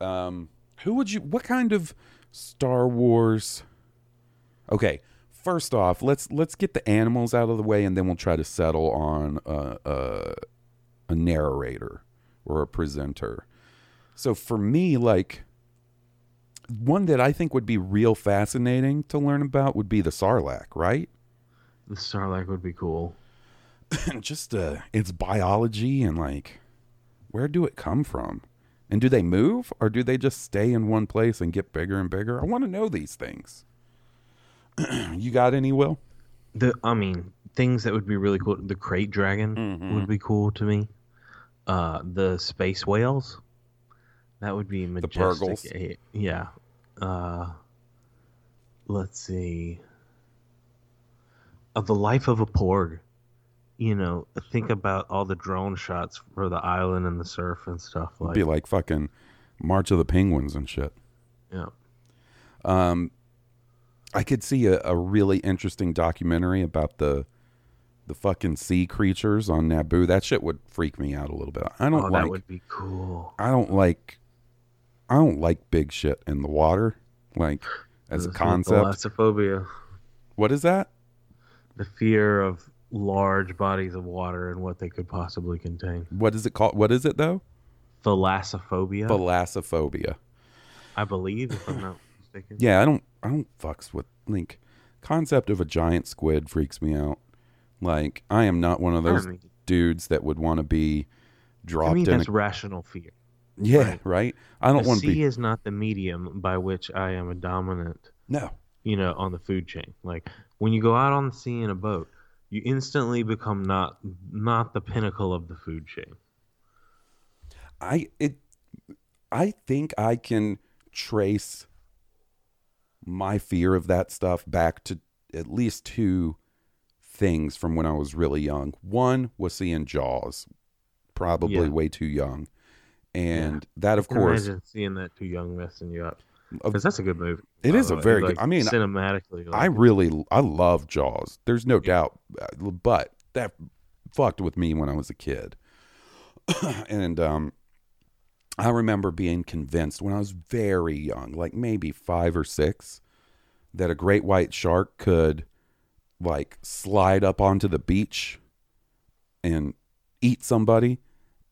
Um, who would you? What kind of Star Wars? Okay, first off, let's let's get the animals out of the way, and then we'll try to settle on a a, a narrator or a presenter. So for me, like one that I think would be real fascinating to learn about would be the Sarlacc, right? The Sarlacc would be cool. Just uh, its biology and like where do it come from? And do they move or do they just stay in one place and get bigger and bigger? I want to know these things. you got any, Will? The I mean, things that would be really cool. The krayt dragon Mhm. would be cool to me. Uh, the space whales. That would be majestic. Purrgils. Eh, Yeah. Uh, let's see. Of the life of a porg. You know, think about all the drone shots for the island and the surf and stuff It'd like. be like fucking March of the Penguins and shit. yeah. Um, I could see a, a really interesting documentary about the the fucking sea creatures on Naboo. That shit would freak me out a little bit. I don't oh, like. that would be cool. I don't like. I don't like big shit in the water. Like as a concept. Thalassophobia. What is that? The fear of large bodies of water and what they could possibly contain. What is it called? What is it though? Thalassophobia, Thalassophobia. I believe, if I'm not mistaken. Yeah, I don't. I don't fucks with like concept of a giant squid freaks me out. Like I am not one of I those mean- dudes that would want to be dropped me, in. that's A, rational fear. Yeah, right. right. I don't The want to sea be. is not the medium by which I am a dominant, No. you know, on the food chain. Like when you go out on the sea in a boat, you instantly become not not the pinnacle of the food chain. I it I think I can trace my fear of that stuff back to at least two things from when I was really young. One was seeing Jaws, probably Yeah. way too young. And that of course seeing that too young messing you up. Because that's a good movie. It is a way. very Like, good- I mean, cinematically. Like, I really I love Jaws. There's no doubt, uh, but that fucked with me when I was a kid. and um, I remember being convinced when I was very young, like maybe five or six, that a great white shark could like slide up onto the beach and eat somebody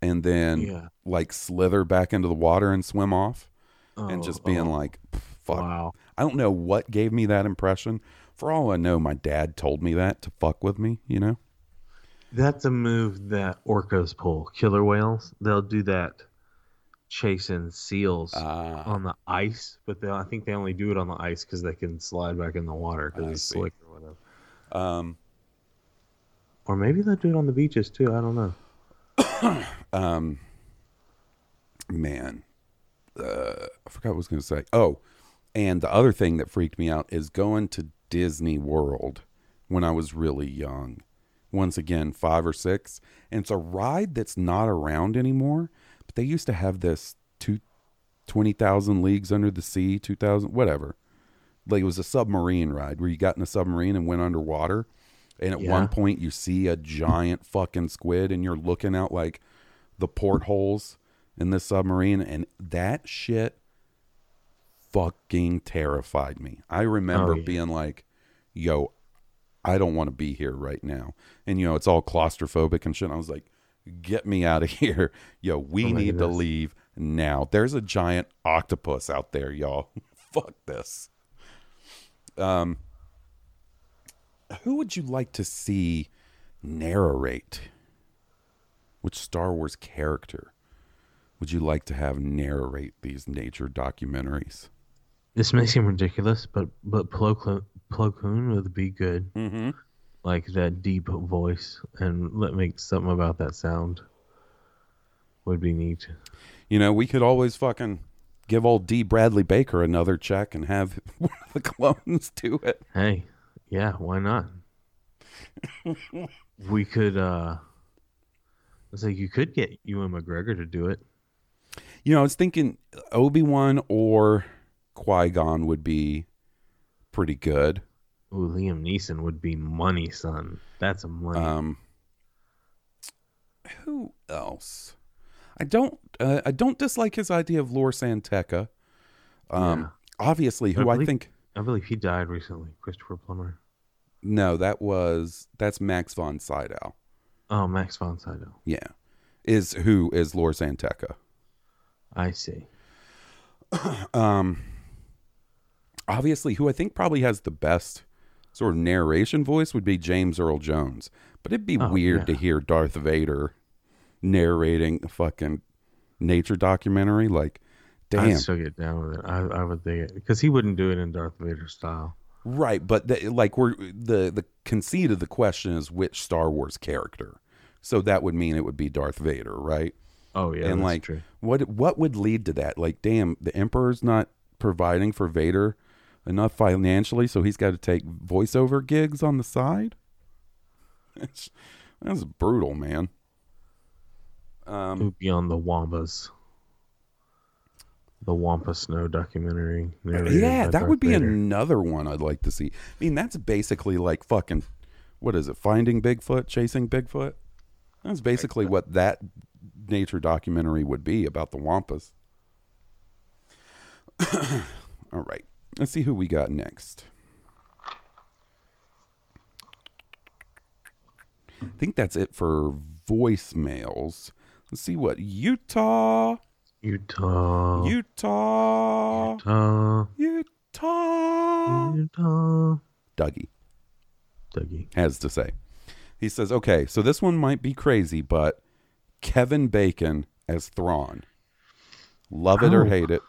and then Yeah. like slither back into the water and swim off and just Oh, being oh, like fuck Wow. i don't know what gave me that impression for all i know my dad told me that to fuck with me you know That's a move that orcas pull. Killer whales, they'll do that chasing seals Ah. on the ice, but they I think they only do it on the ice because they can slide back in the water because it's see. slick or whatever. um Or maybe they'll do it on the beaches too. I don't know. um man uh i forgot what i was gonna say. Oh and the other thing that freaked me out is going to disney world when i was really young. Once again five or six. And it's a ride that's not around anymore but they used to have this two 20000 leagues under the sea 2000 whatever. Like it was a submarine ride where you got in a submarine and went underwater and at Yeah. one point you see a giant fucking squid and you're looking out like the portholes in this submarine and that shit fucking terrified me. I remember Oh, yeah. being like, yo, I don't want to be here right now. And you know, it's all claustrophobic and shit. I was like, get me out of here. Yo, we Oh need to leave now. There's a giant octopus out there, y'all. Fuck this. Um who would you like to see narrate? Which Star Wars character would you like to have narrate these nature documentaries? This may seem ridiculous, but but Plo Plo Koon would be good. Mm-hmm. Like that deep voice, and let make something about that sound. Would be neat. You know, we could always fucking give old D. Bradley Baker another check and have one of the clones do it. Hey, yeah, why not? we could. uh It's like you could get Ewan McGregor to do it. You know, I was thinking Obi Wan or Qui Gon would be pretty good. Ooh, Liam Neeson would be money, son. That's a money. Um, who else? I don't. Uh, I don't dislike his idea of Lor San Tekka. Um, obviously, who I, believe- think I believe he died recently. Christopher Plummer. no, that was that's Max von Sydow. Oh, Max von Sydow. Yeah, is who is Lor San Tekka. I see. Um, obviously, who I think probably has the best sort of narration voice would be James Earl Jones. But it'd be Oh, weird to hear Darth Vader narrating a fucking nature documentary. Like, I'd still get down with it. I, I would dig it because he wouldn't do it in Darth Vader style. right? But the, like, we're the the conceit of the question is which Star Wars character. So that would mean it would be Darth Vader, right? Oh yeah, and like, true. what what would lead to that? Like, damn, the Emperor's not providing for Vader enough financially, so he's got to take voiceover gigs on the side. That's brutal, man. Um, Who beyond the Wampas? The Wampa Snow documentary. yeah, that Darth would be Vader. another one I'd like to see. I mean, that's basically like fucking, what is it? Finding Bigfoot, chasing Bigfoot. That's basically what that nature documentary would be about the Wampas. All right, let's see who we got next. I think that's it for voicemails. Let's see what Utah, Utah. Utah, Utah. Utah. Utah. Dougie Dougie. has to say. He says, okay, so this one might be crazy, but Kevin Bacon as Thrawn. Love it or Oh. hate it,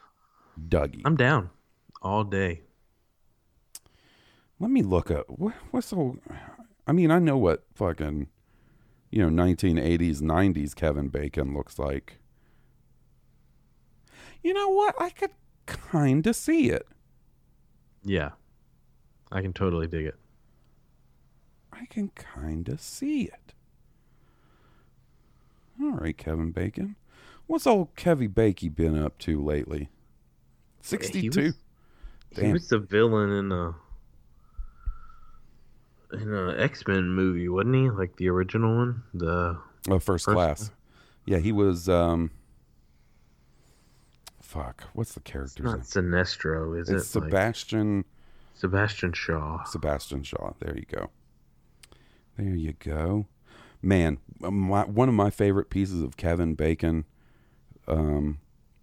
Dougie. I'm down all day. Let me look up. What, what's so. I mean, I know what fucking, you know, 1980s, 90s Kevin Bacon looks like. You know what? I could kind of see it. Yeah. I can totally dig it. I can kind of see it. All right, Kevin Bacon. What's old Kevy Bakey been up to lately? 62. was- He was the villain in a in a X Men movie, wasn't he? Like the original one, the Oh, first First class. Yeah, he was. um Fuck, what's the It's character's not name? Sinestro, is It's it? Like, Sebastian. Sebastian Shaw. Sebastian Shaw. There you go. There you go. Man, my, one of my favorite pieces of Kevin Bacon um,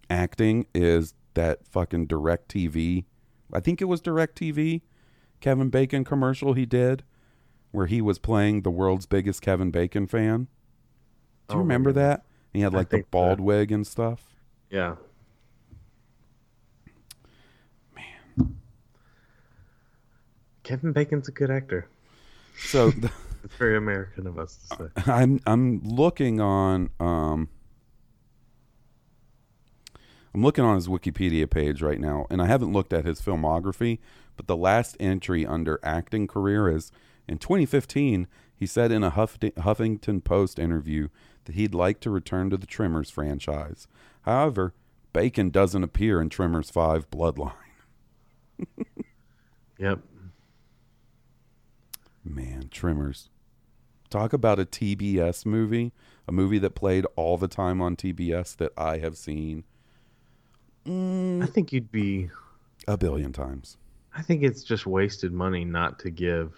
acting is that fucking DirecTV. I think it was DirecTV Kevin Bacon commercial he did where he was playing the world's biggest Kevin Bacon fan. Do you Oh, remember that? He had like the bald wig and stuff. Yeah. Kevin Bacon's a good actor. So It's very American of us to say. I'm I'm looking on um I'm looking on his Wikipedia page right now, and I haven't looked at his filmography, but the last entry under acting career is in 2015. He said in a Huff- Huffington Post interview that he'd like to return to the Tremors franchise. However, Bacon doesn't appear in Tremors 5 Bloodline. Yep. Man, Tremors. Talk about a TBS movie, a movie that played all the time on TBS that I have seen I think you'd be. a billion times. I think it's just wasted money not to give.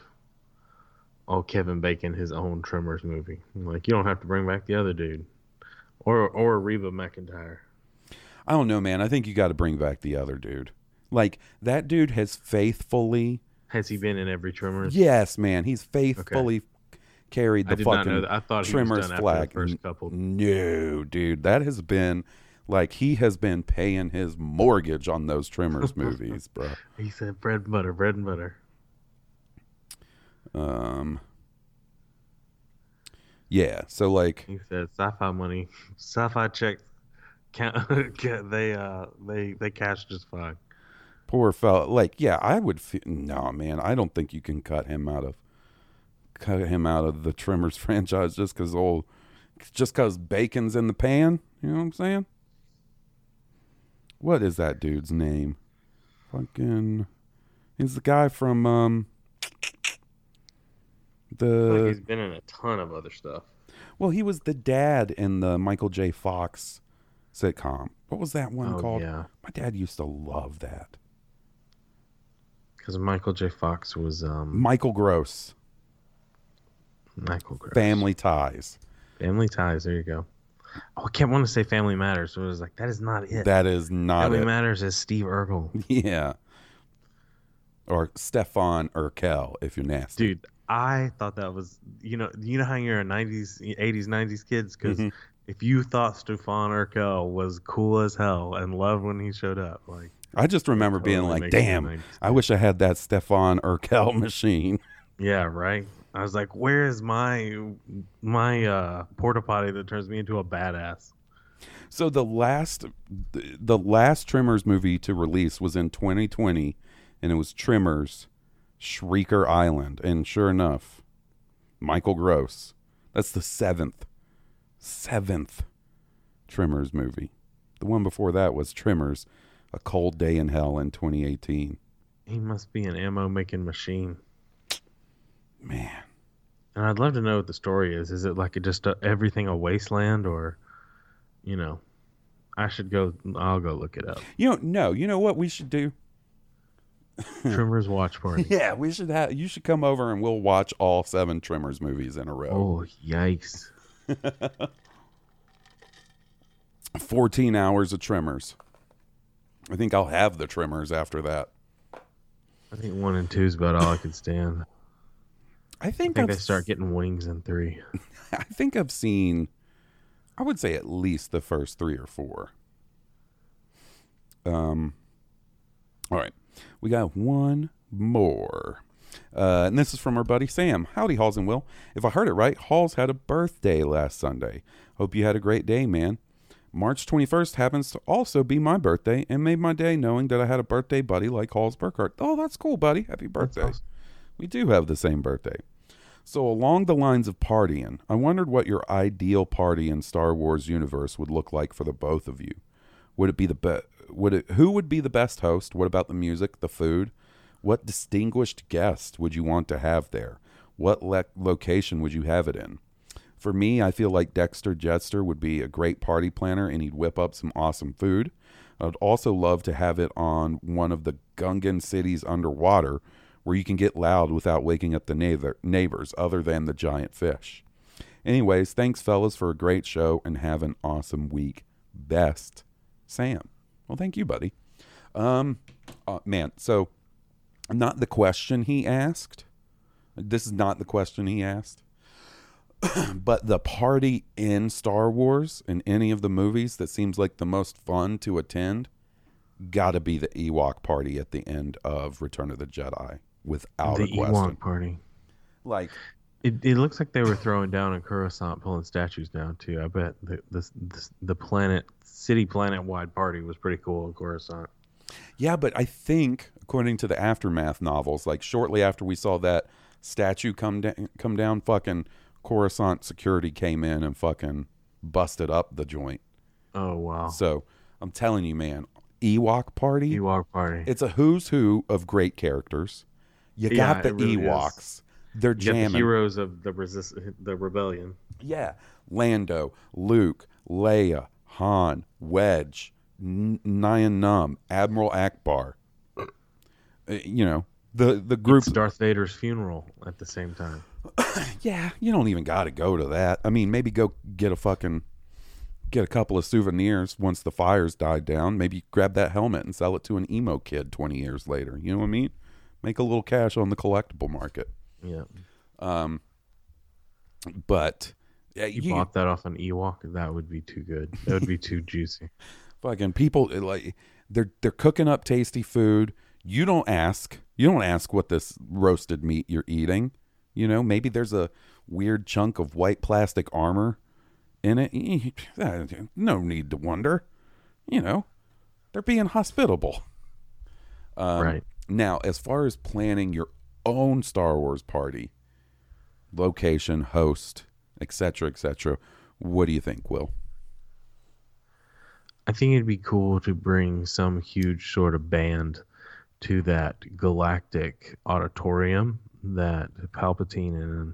Oh, Kevin Bacon his own Tremors movie. Like you don't have to bring back the other dude, or or Reba McEntire. I don't know, man. I think you got to bring back the other dude. Like that dude has faithfully, Has he been in every Tremors? yes, man. He's faithfully carried the I fucking. I thought Tremors done after the flag. first couple. No, dude, that has been like he has been paying his mortgage on those Tremors movies, bro. He said bread and butter, bread and butter. Um, yeah. So like, He said sci-fi money, sci-fi checks. Count, they uh they they cash just fine. Poor fella. Like, yeah, I would. Feel, no, man, I don't think you can cut him out of cut him out of the Tremors franchise just because old, just because bacon's in the pan. You know what I'm saying? What is that dude's name? Fucking, he's the guy from um like the he's been in a ton of other stuff. well, he was the dad in the Michael J. Fox sitcom. What was that one Oh, called? yeah. My dad used to love that. Because Michael J. Fox was um Michael Gross, Michael Gross. Family Ties. Family Ties. There you go. Oh, I kept wanting to say Family Matters, so it was like that is not it. That is not Family it. Matters is Steve Urkel. Yeah. Or Stefan Urkel, if you're nasty. Dude, I thought that was you know you know how you're a '90s, '80s, '90s kids because Mhm. If you thought Stefan Urkel was cool as hell and loved when he showed up, like I just remember being like, damn, I wish I had that Stefan Urkel machine. yeah, right. I was like, where is my my uh porta potty that turns me into a badass? So the last the last Tremors movie to release was in 2020 and it was Tremors Shrieker Island and sure enough Michael Gross. That's the 7th 7th Tremors movie. The one before that was Tremors A Cold Day in Hell in 2018. He must be an ammo making machine. Man, And I'd love to know what the story is. Is it like just a, everything a wasteland, or, you know, I should go. I'll go look it up. you know no, you know what we should do? Tremors watch party. Yeah, we should have you should come over and we'll watch all 7 Tremors movies in a row. Oh yikes! 14 hours of Tremors. I think I'll have the Tremors after that. I think one and two is about all I can stand. I I think, think I've, they start getting wings in three. I think I've seen I would say at least the first 3 or 4. Um All right. We got one more. Uh, and this is from our buddy Sam. Howdy, Haas and Will. If I heard it right, Haas had a birthday last Sunday. Hope you had a great day, man. March 21st happens to also be my birthday and made my day knowing that I had a birthday buddy like Haas Burkhart. Oh, that's cool, buddy. Happy birthday. awesome. We do have the same birthday. So, along the lines of partying, I wondered what your ideal party in Star Wars universe would look like for the both of you. Would it be the best? Would it? Who would be the best host? What about the music, the food? What distinguished guest would you want to have there? What le- location would you have it in? For me, I feel like Dexter Jettster would be a great party planner and he'd whip up some awesome food. I'd also love to have it on one of the Gungan cities underwater where you can get loud without waking up the neighbor, neighbors other than the giant fish. Anyways, thanks, fellas, for a great show and have an awesome week. Best, Sam. Well, thank you, buddy. Um, uh, man, so not the question he asked. This is not the question he asked. but the party in Star Wars in any of the movies that seems like the most fun to attend got to be the Ewok party at the end of Return of the Jedi without the a question. Ewok party. Like It, it looks like they were throwing down in Coruscant, pulling statues down too. I bet the the the, the planet city planet wide party was pretty cool in Coruscant. Yeah, but I think according to the aftermath novels, like shortly after we saw that statue come down, come down, fucking Coruscant security came in and fucking busted up the joint. Oh wow! So I'm telling you, man, Ewok party. Ewok party. It's a who's who of great characters. You Yeah, got the really is. Ewoks. They're You got the jamming. heroes of the resist the rebellion. Yeah, Lando, Luke, Leia, Han, Wedge, Nien Nunb, Admiral Ackbar. Uh, You know the the group. It's Darth Vader's funeral at the same time. Yeah, you don't even got to go to that. I mean, maybe go get a fucking get a couple of souvenirs once the fires died down. Maybe grab that helmet and sell it to an emo kid 20 years later. You know what I mean? Make a little cash on the collectible market. Yeah. Um but yeah, You, you, bought that off an Ewok, that would be too good. That would be too juicy. fucking people uh, like they're they're cooking up tasty food. You don't ask. You don't ask what this roasted meat you're eating. You know, maybe there's a weird chunk of white plastic armor in it. No need to wonder. You know, they're being hospitable. Um, Right. Now, as far as planning your own Star Wars party, location, host, etc., etc., what do you think, Will? I think it'd be cool to bring some huge sort of band to that galactic auditorium that Palpatine and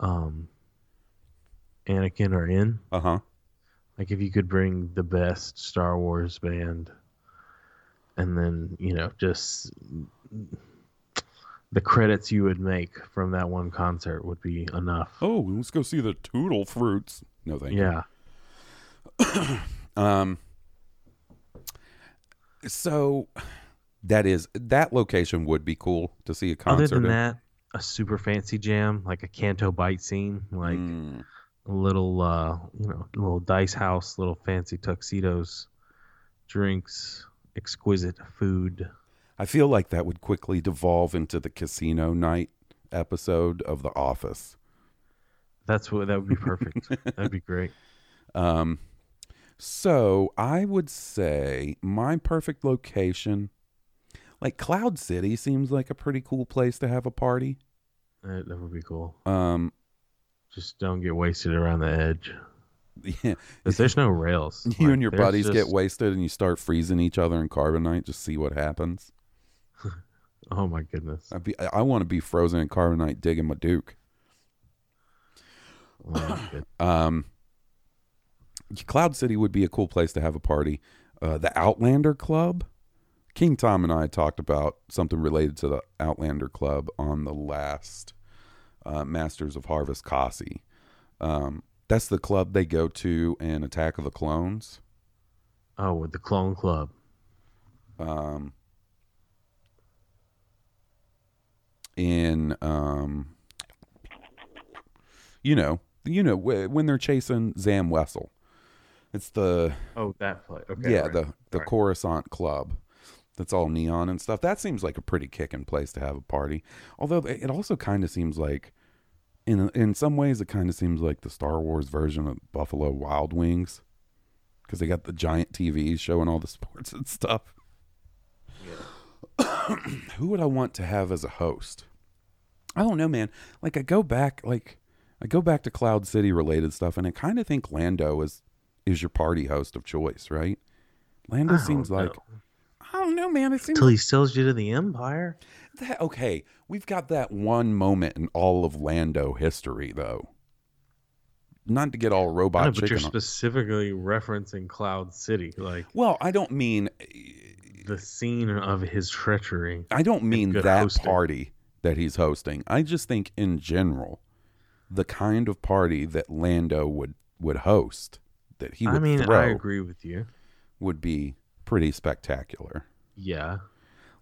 um, Anakin are in. Uh huh. Like if you could bring the best Star Wars band, and then you know just the credits you would make from that one concert would be enough. Oh, let's go see the Toodle Fruits. No, thank you. yeah. you. Um. So that is that location would be cool to see a concert. Other than that, a super fancy jam like a Canto Bight scene, like Mm. a little, uh, you know, little dice house, little fancy tuxedos, drinks, exquisite food. I feel like that would quickly devolve into the casino night episode of The Office. That's what that would be perfect. That'd be great. Um, so I would say my perfect location, like Cloud City, seems like a pretty cool place to have a party. That, that would be cool. Um, Just don't get wasted around the edge. Yeah, there's no rails. you Like, and your buddies get wasted and you start freezing each other in carbonite. Just see what happens. Oh my goodness. I'd be, I, I want to be frozen in carbonite digging my Duke. Oh, Um, Cloud City would be a cool place to have a party. Uh, the Outlander Club. King Tom and I talked about something related to the Outlander Club on the last uh, Masters of Harvest Kasi. Um, that's the club they go to in Attack of the Clones. oh, with the Clone Club. Um, in um, you know, you know wh- when they're chasing Zam Wesell. It's the Oh, that play. Okay. yeah right. the the Right. Coruscant Club. That's all neon and stuff. That seems like a pretty kicking place to have a party. Although it also kind of seems like, in in some ways, it kind of seems like the Star Wars version of Buffalo Wild Wings, because they got the giant TVs showing all the sports and stuff. Who would I want to have as a host? I don't know, man. Like I go back, like I go back to Cloud City related stuff, and I kind of think Lando is is your party host of choice, right? Lando seems don't like. I don't know, man. It seems Till he sells you to the Empire. that, okay. We've got that one moment in all of Lando history, though. not to get all I know, robot but you're on- specifically referencing Cloud City, like well, I don't mean eh, the scene of his treachery. I don't mean that hosting. party that he's hosting. I just think in general, the kind of party that Lando would would host, that he would I mean, throw, I agree with you. would be pretty spectacular. Yeah,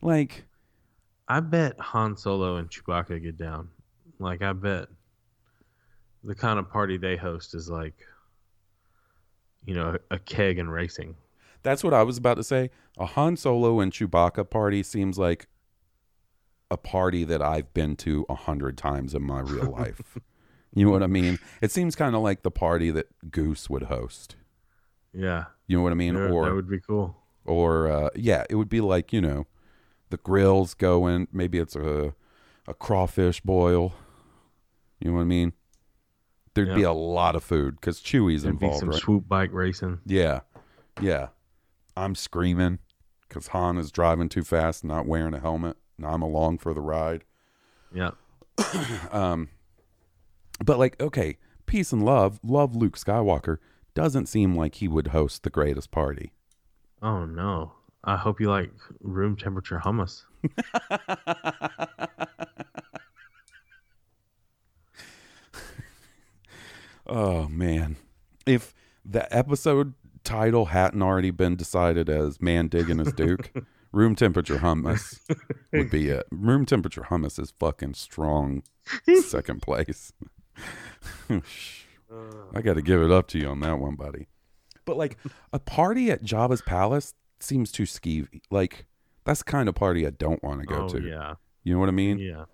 Like, I bet Han Solo and Chewbacca get down. Like, I bet the kind of party they host is like, you know, a keg and racing. that's what I was about to say. A Han Solo and Chewbacca party seems like a party that I've been to a hundred times in my real life. you know what I mean? It seems kind of like the party that Goose would host. Yeah, You know what I mean? that, or that would be cool. or uh, yeah, it would be like you know, the grills going. Maybe it's a a crawfish boil. You know what I mean? There'd be a lot of food because Chewy's There'd be involved, some right? swoop bike racing. Yeah, yeah. I'm screaming because Han is driving too fast, not wearing a helmet, and I'm along for the ride. Yeah, Um, but like, okay, peace and love, love Luke Skywalker. Doesn't seem like he would host the greatest party. Oh no. I hope you like room temperature hummus. Oh man, if the episode title hadn't already been decided as "Man digging his Duke," room temperature hummus would be it. Room temperature hummus is fucking strong, second place. I got to give it up to you on that one, buddy. But like a party at Jabba's palace seems too skeevy. Like that's the kind of party I don't want to go oh to. yeah. You know what I mean? Yeah.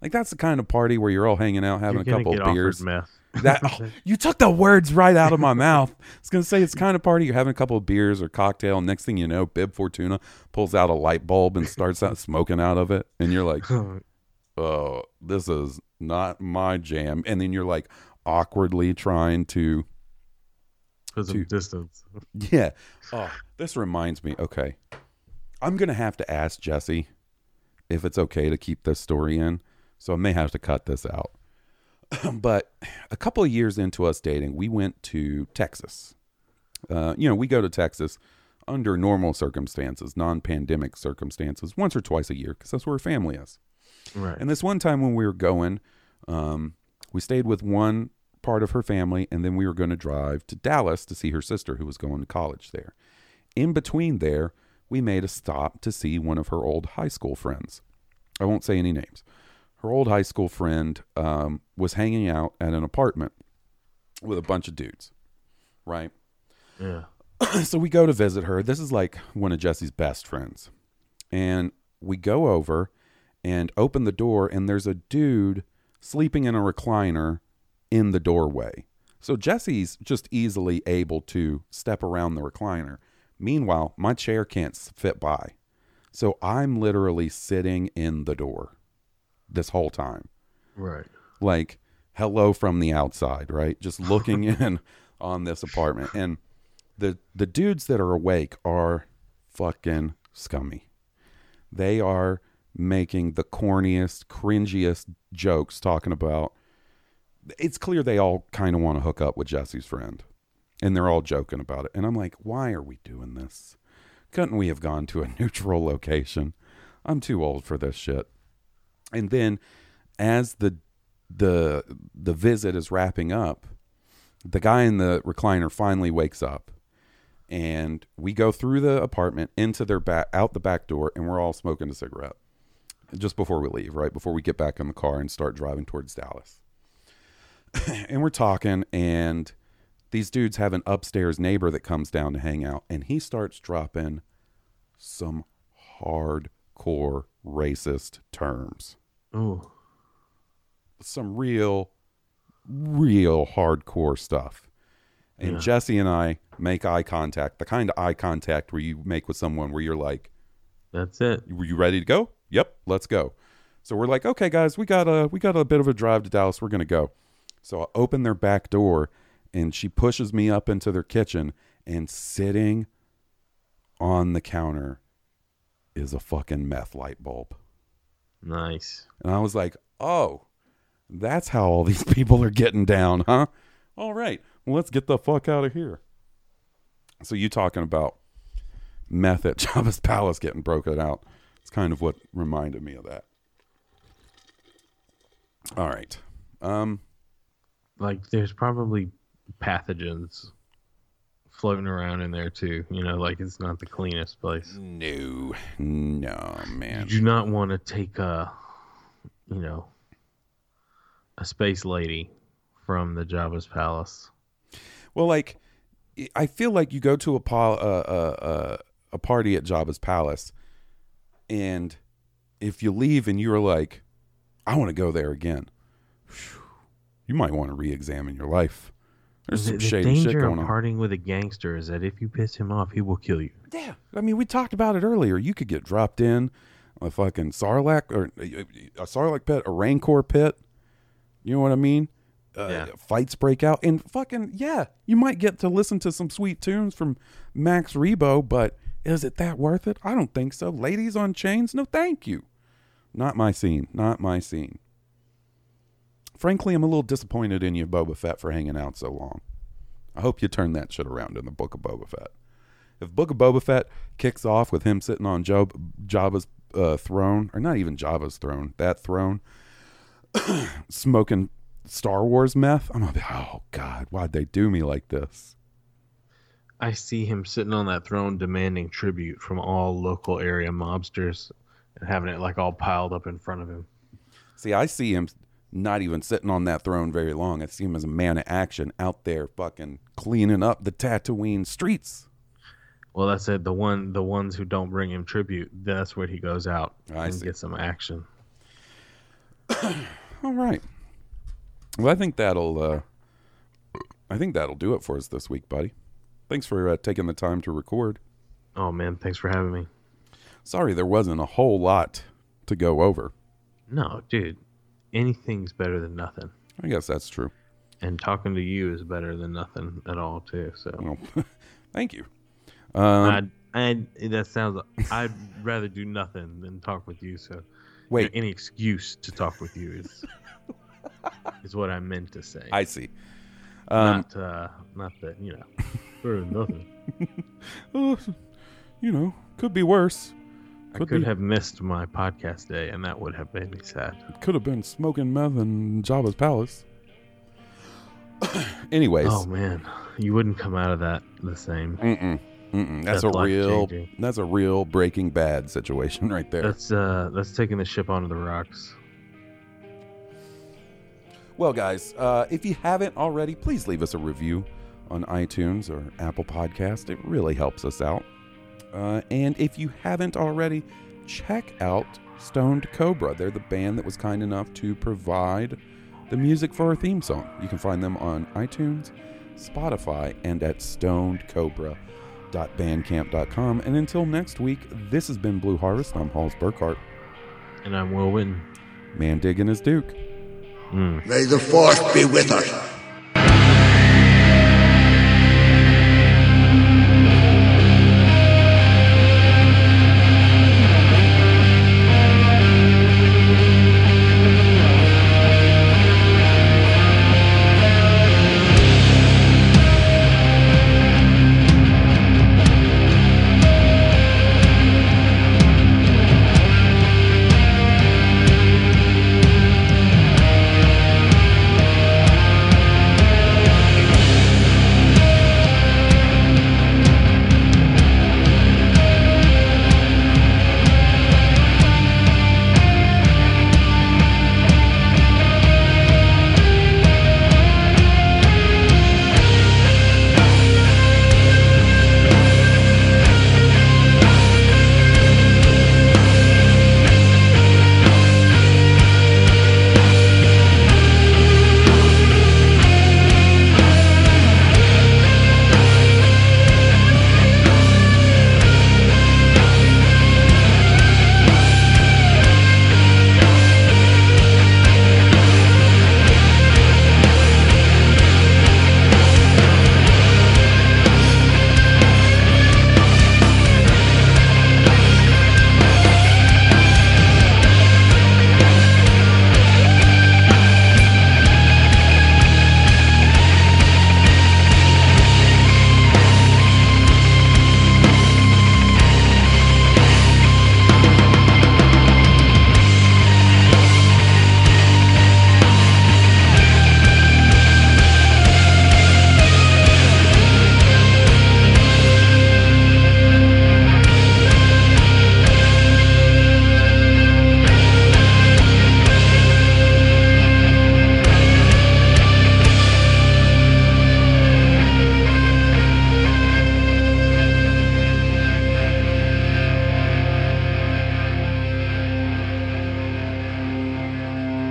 Like that's the kind of party where you're all hanging out, having You're a couple of beers. meth. That oh, you took the words right out of my mouth. I was gonna say it's the kind of party you're having a couple of beers or cocktail. And next thing you know, Bib Fortuna pulls out a light bulb and starts out smoking out of it, and you're like, "Oh, this is not my jam." And then you're like awkwardly trying to, because to- of distance. yeah. Oh, this reminds me. Okay, I'm gonna have to ask Jesse if it's okay to keep this story in, so I may have to cut this out. but a couple of years into us dating, we went to Texas. Uh, you know, we go to Texas under normal circumstances, non-pandemic circumstances, once or twice a year, because that's where our family is. Right. And this one time when we were going, um, we stayed with one part of her family, and then we were going to drive to Dallas to see her sister who was going to college there. In between there, we made a stop to see one of her old high school friends. I won't say any names. Her old high school friend um, was hanging out at an apartment with a bunch of dudes, right? yeah. so we go to visit her. This is like one of Jesse's best friends. And we go over and open the door, and there's a dude sleeping in a recliner in the doorway. So Jesse's just easily able to step around the recliner. Meanwhile, my chair can't fit by. So I'm literally sitting in the door this whole time Right. like hello from the outside, right? Just looking in on this apartment. And the the dudes that are awake are fucking scummy. They are making the corniest, cringiest jokes talking about it's clear they all kind of want to hook up with Jesse's friend. And they're all joking about it. And I'm like, why are we doing this? Couldn't we have gone to a neutral location? I'm too old for this shit. And then as the the the visit is wrapping up, the guy in the recliner finally wakes up, and we go through the apartment into their back out the back door, and we're all smoking a cigarette just before we leave, right before we get back in the car and start driving towards Dallas. and we're talking, and these dudes have an upstairs neighbor that comes down to hang out, and he starts dropping some hardcore racist terms Oh. some real, real hardcore stuff. And Yeah. Jesse and I make eye contact, the kind of eye contact where you make with someone where you're like, That's it. "Were you ready to go?" "Yep, let's go." So we're like, "Okay, guys, we got a we got a bit of a drive to Dallas. We're gonna go." So I open their back door, and she pushes me up into their kitchen, and sitting on the counter is a fucking meth light bulb. Nice. And I was like, oh, that's how all these people are getting down, huh? All right. Well, let's get the fuck out of here. So you talking about meth at Jabba's palace getting broken out? It's kind of what reminded me of that. All right. Um, Like, there's probably pathogens floating around in there too. You know, like it's not the cleanest place. no, no, man. You do not want to take a, you know, a space lady from the Jabba's palace. Well, like, I feel like you go to a pol- uh, uh, uh, a party at Jabba's palace, and if you leave and you're like, I want to go there again, you might want to re-examine your life. There's The, some the shady shit danger going of on. partying with a gangster is that if you piss him off, he will kill you. Yeah, I mean, we talked about it earlier. You could get dropped in a fucking Sarlacc or a, a Sarlacc pit, a Rancor pit. You know what I mean? Uh, Yeah. Fights break out, and fucking yeah, you might get to listen to some sweet tunes from Max Rebo, but is it that worth it? I don't think so. Ladies on chains, no, thank you. Not my scene. Not my scene. Frankly, I'm a little disappointed in you, Boba Fett, for hanging out so long. I hope you turn that shit around in the Book of Boba Fett. If Book of Boba Fett kicks off with him sitting on Job, Jabba's uh, throne, or not even Jabba's throne, that throne, smoking Star Wars meth, I'm gonna be, oh God, why'd they do me like this? I see him sitting on that throne demanding tribute from all local area mobsters and having it like all piled up in front of him. See, I see him not even sitting on that throne very long. I see him as a man of action out there fucking cleaning up the Tatooine streets. Well, that's it. The one, the ones who don't bring him tribute, that's where he goes out I and see. gets some action. All right. Well, I think that'll uh I think that'll do it for us this week, buddy. Thanks for uh, taking the time to record. Oh man, thanks for having me. Sorry there wasn't a whole lot to go over. No, dude, anything's better than nothing, I guess that's true. and talking to you is better than nothing at all too. So, Well, thank you. Um, I, I, that sounds. I'd rather do nothing than talk with you. So, wait, any excuse to talk with you is is what I meant to say. I see. Um, not, uh, not that you know, better than nothing. uh, you know, could be worse. I Could could be. have missed my podcast day, and that would have made me sad. Could have been smoking meth in Jabba's palace. Anyways, Oh man, you wouldn't come out of that the same. mm-mm, mm-mm. that's That's a real life-changing. that's a real Breaking Bad situation right there. That's uh, that's taking the ship onto the rocks. Well, guys, uh, if you haven't already, please leave us a review on iTunes or Apple Podcast. It really helps us out. Uh, and if you haven't already, check out Stoned Cobra. They're the band that was kind enough to provide the music for our theme song. You can find them on iTunes, Spotify, and at stonedcobra.bandcamp.com. And until next week, this has been Blue Harvest. I'm Haas Burkhart. And I'm Will Witten. Man digging his Duke. Mm. May the force be with us.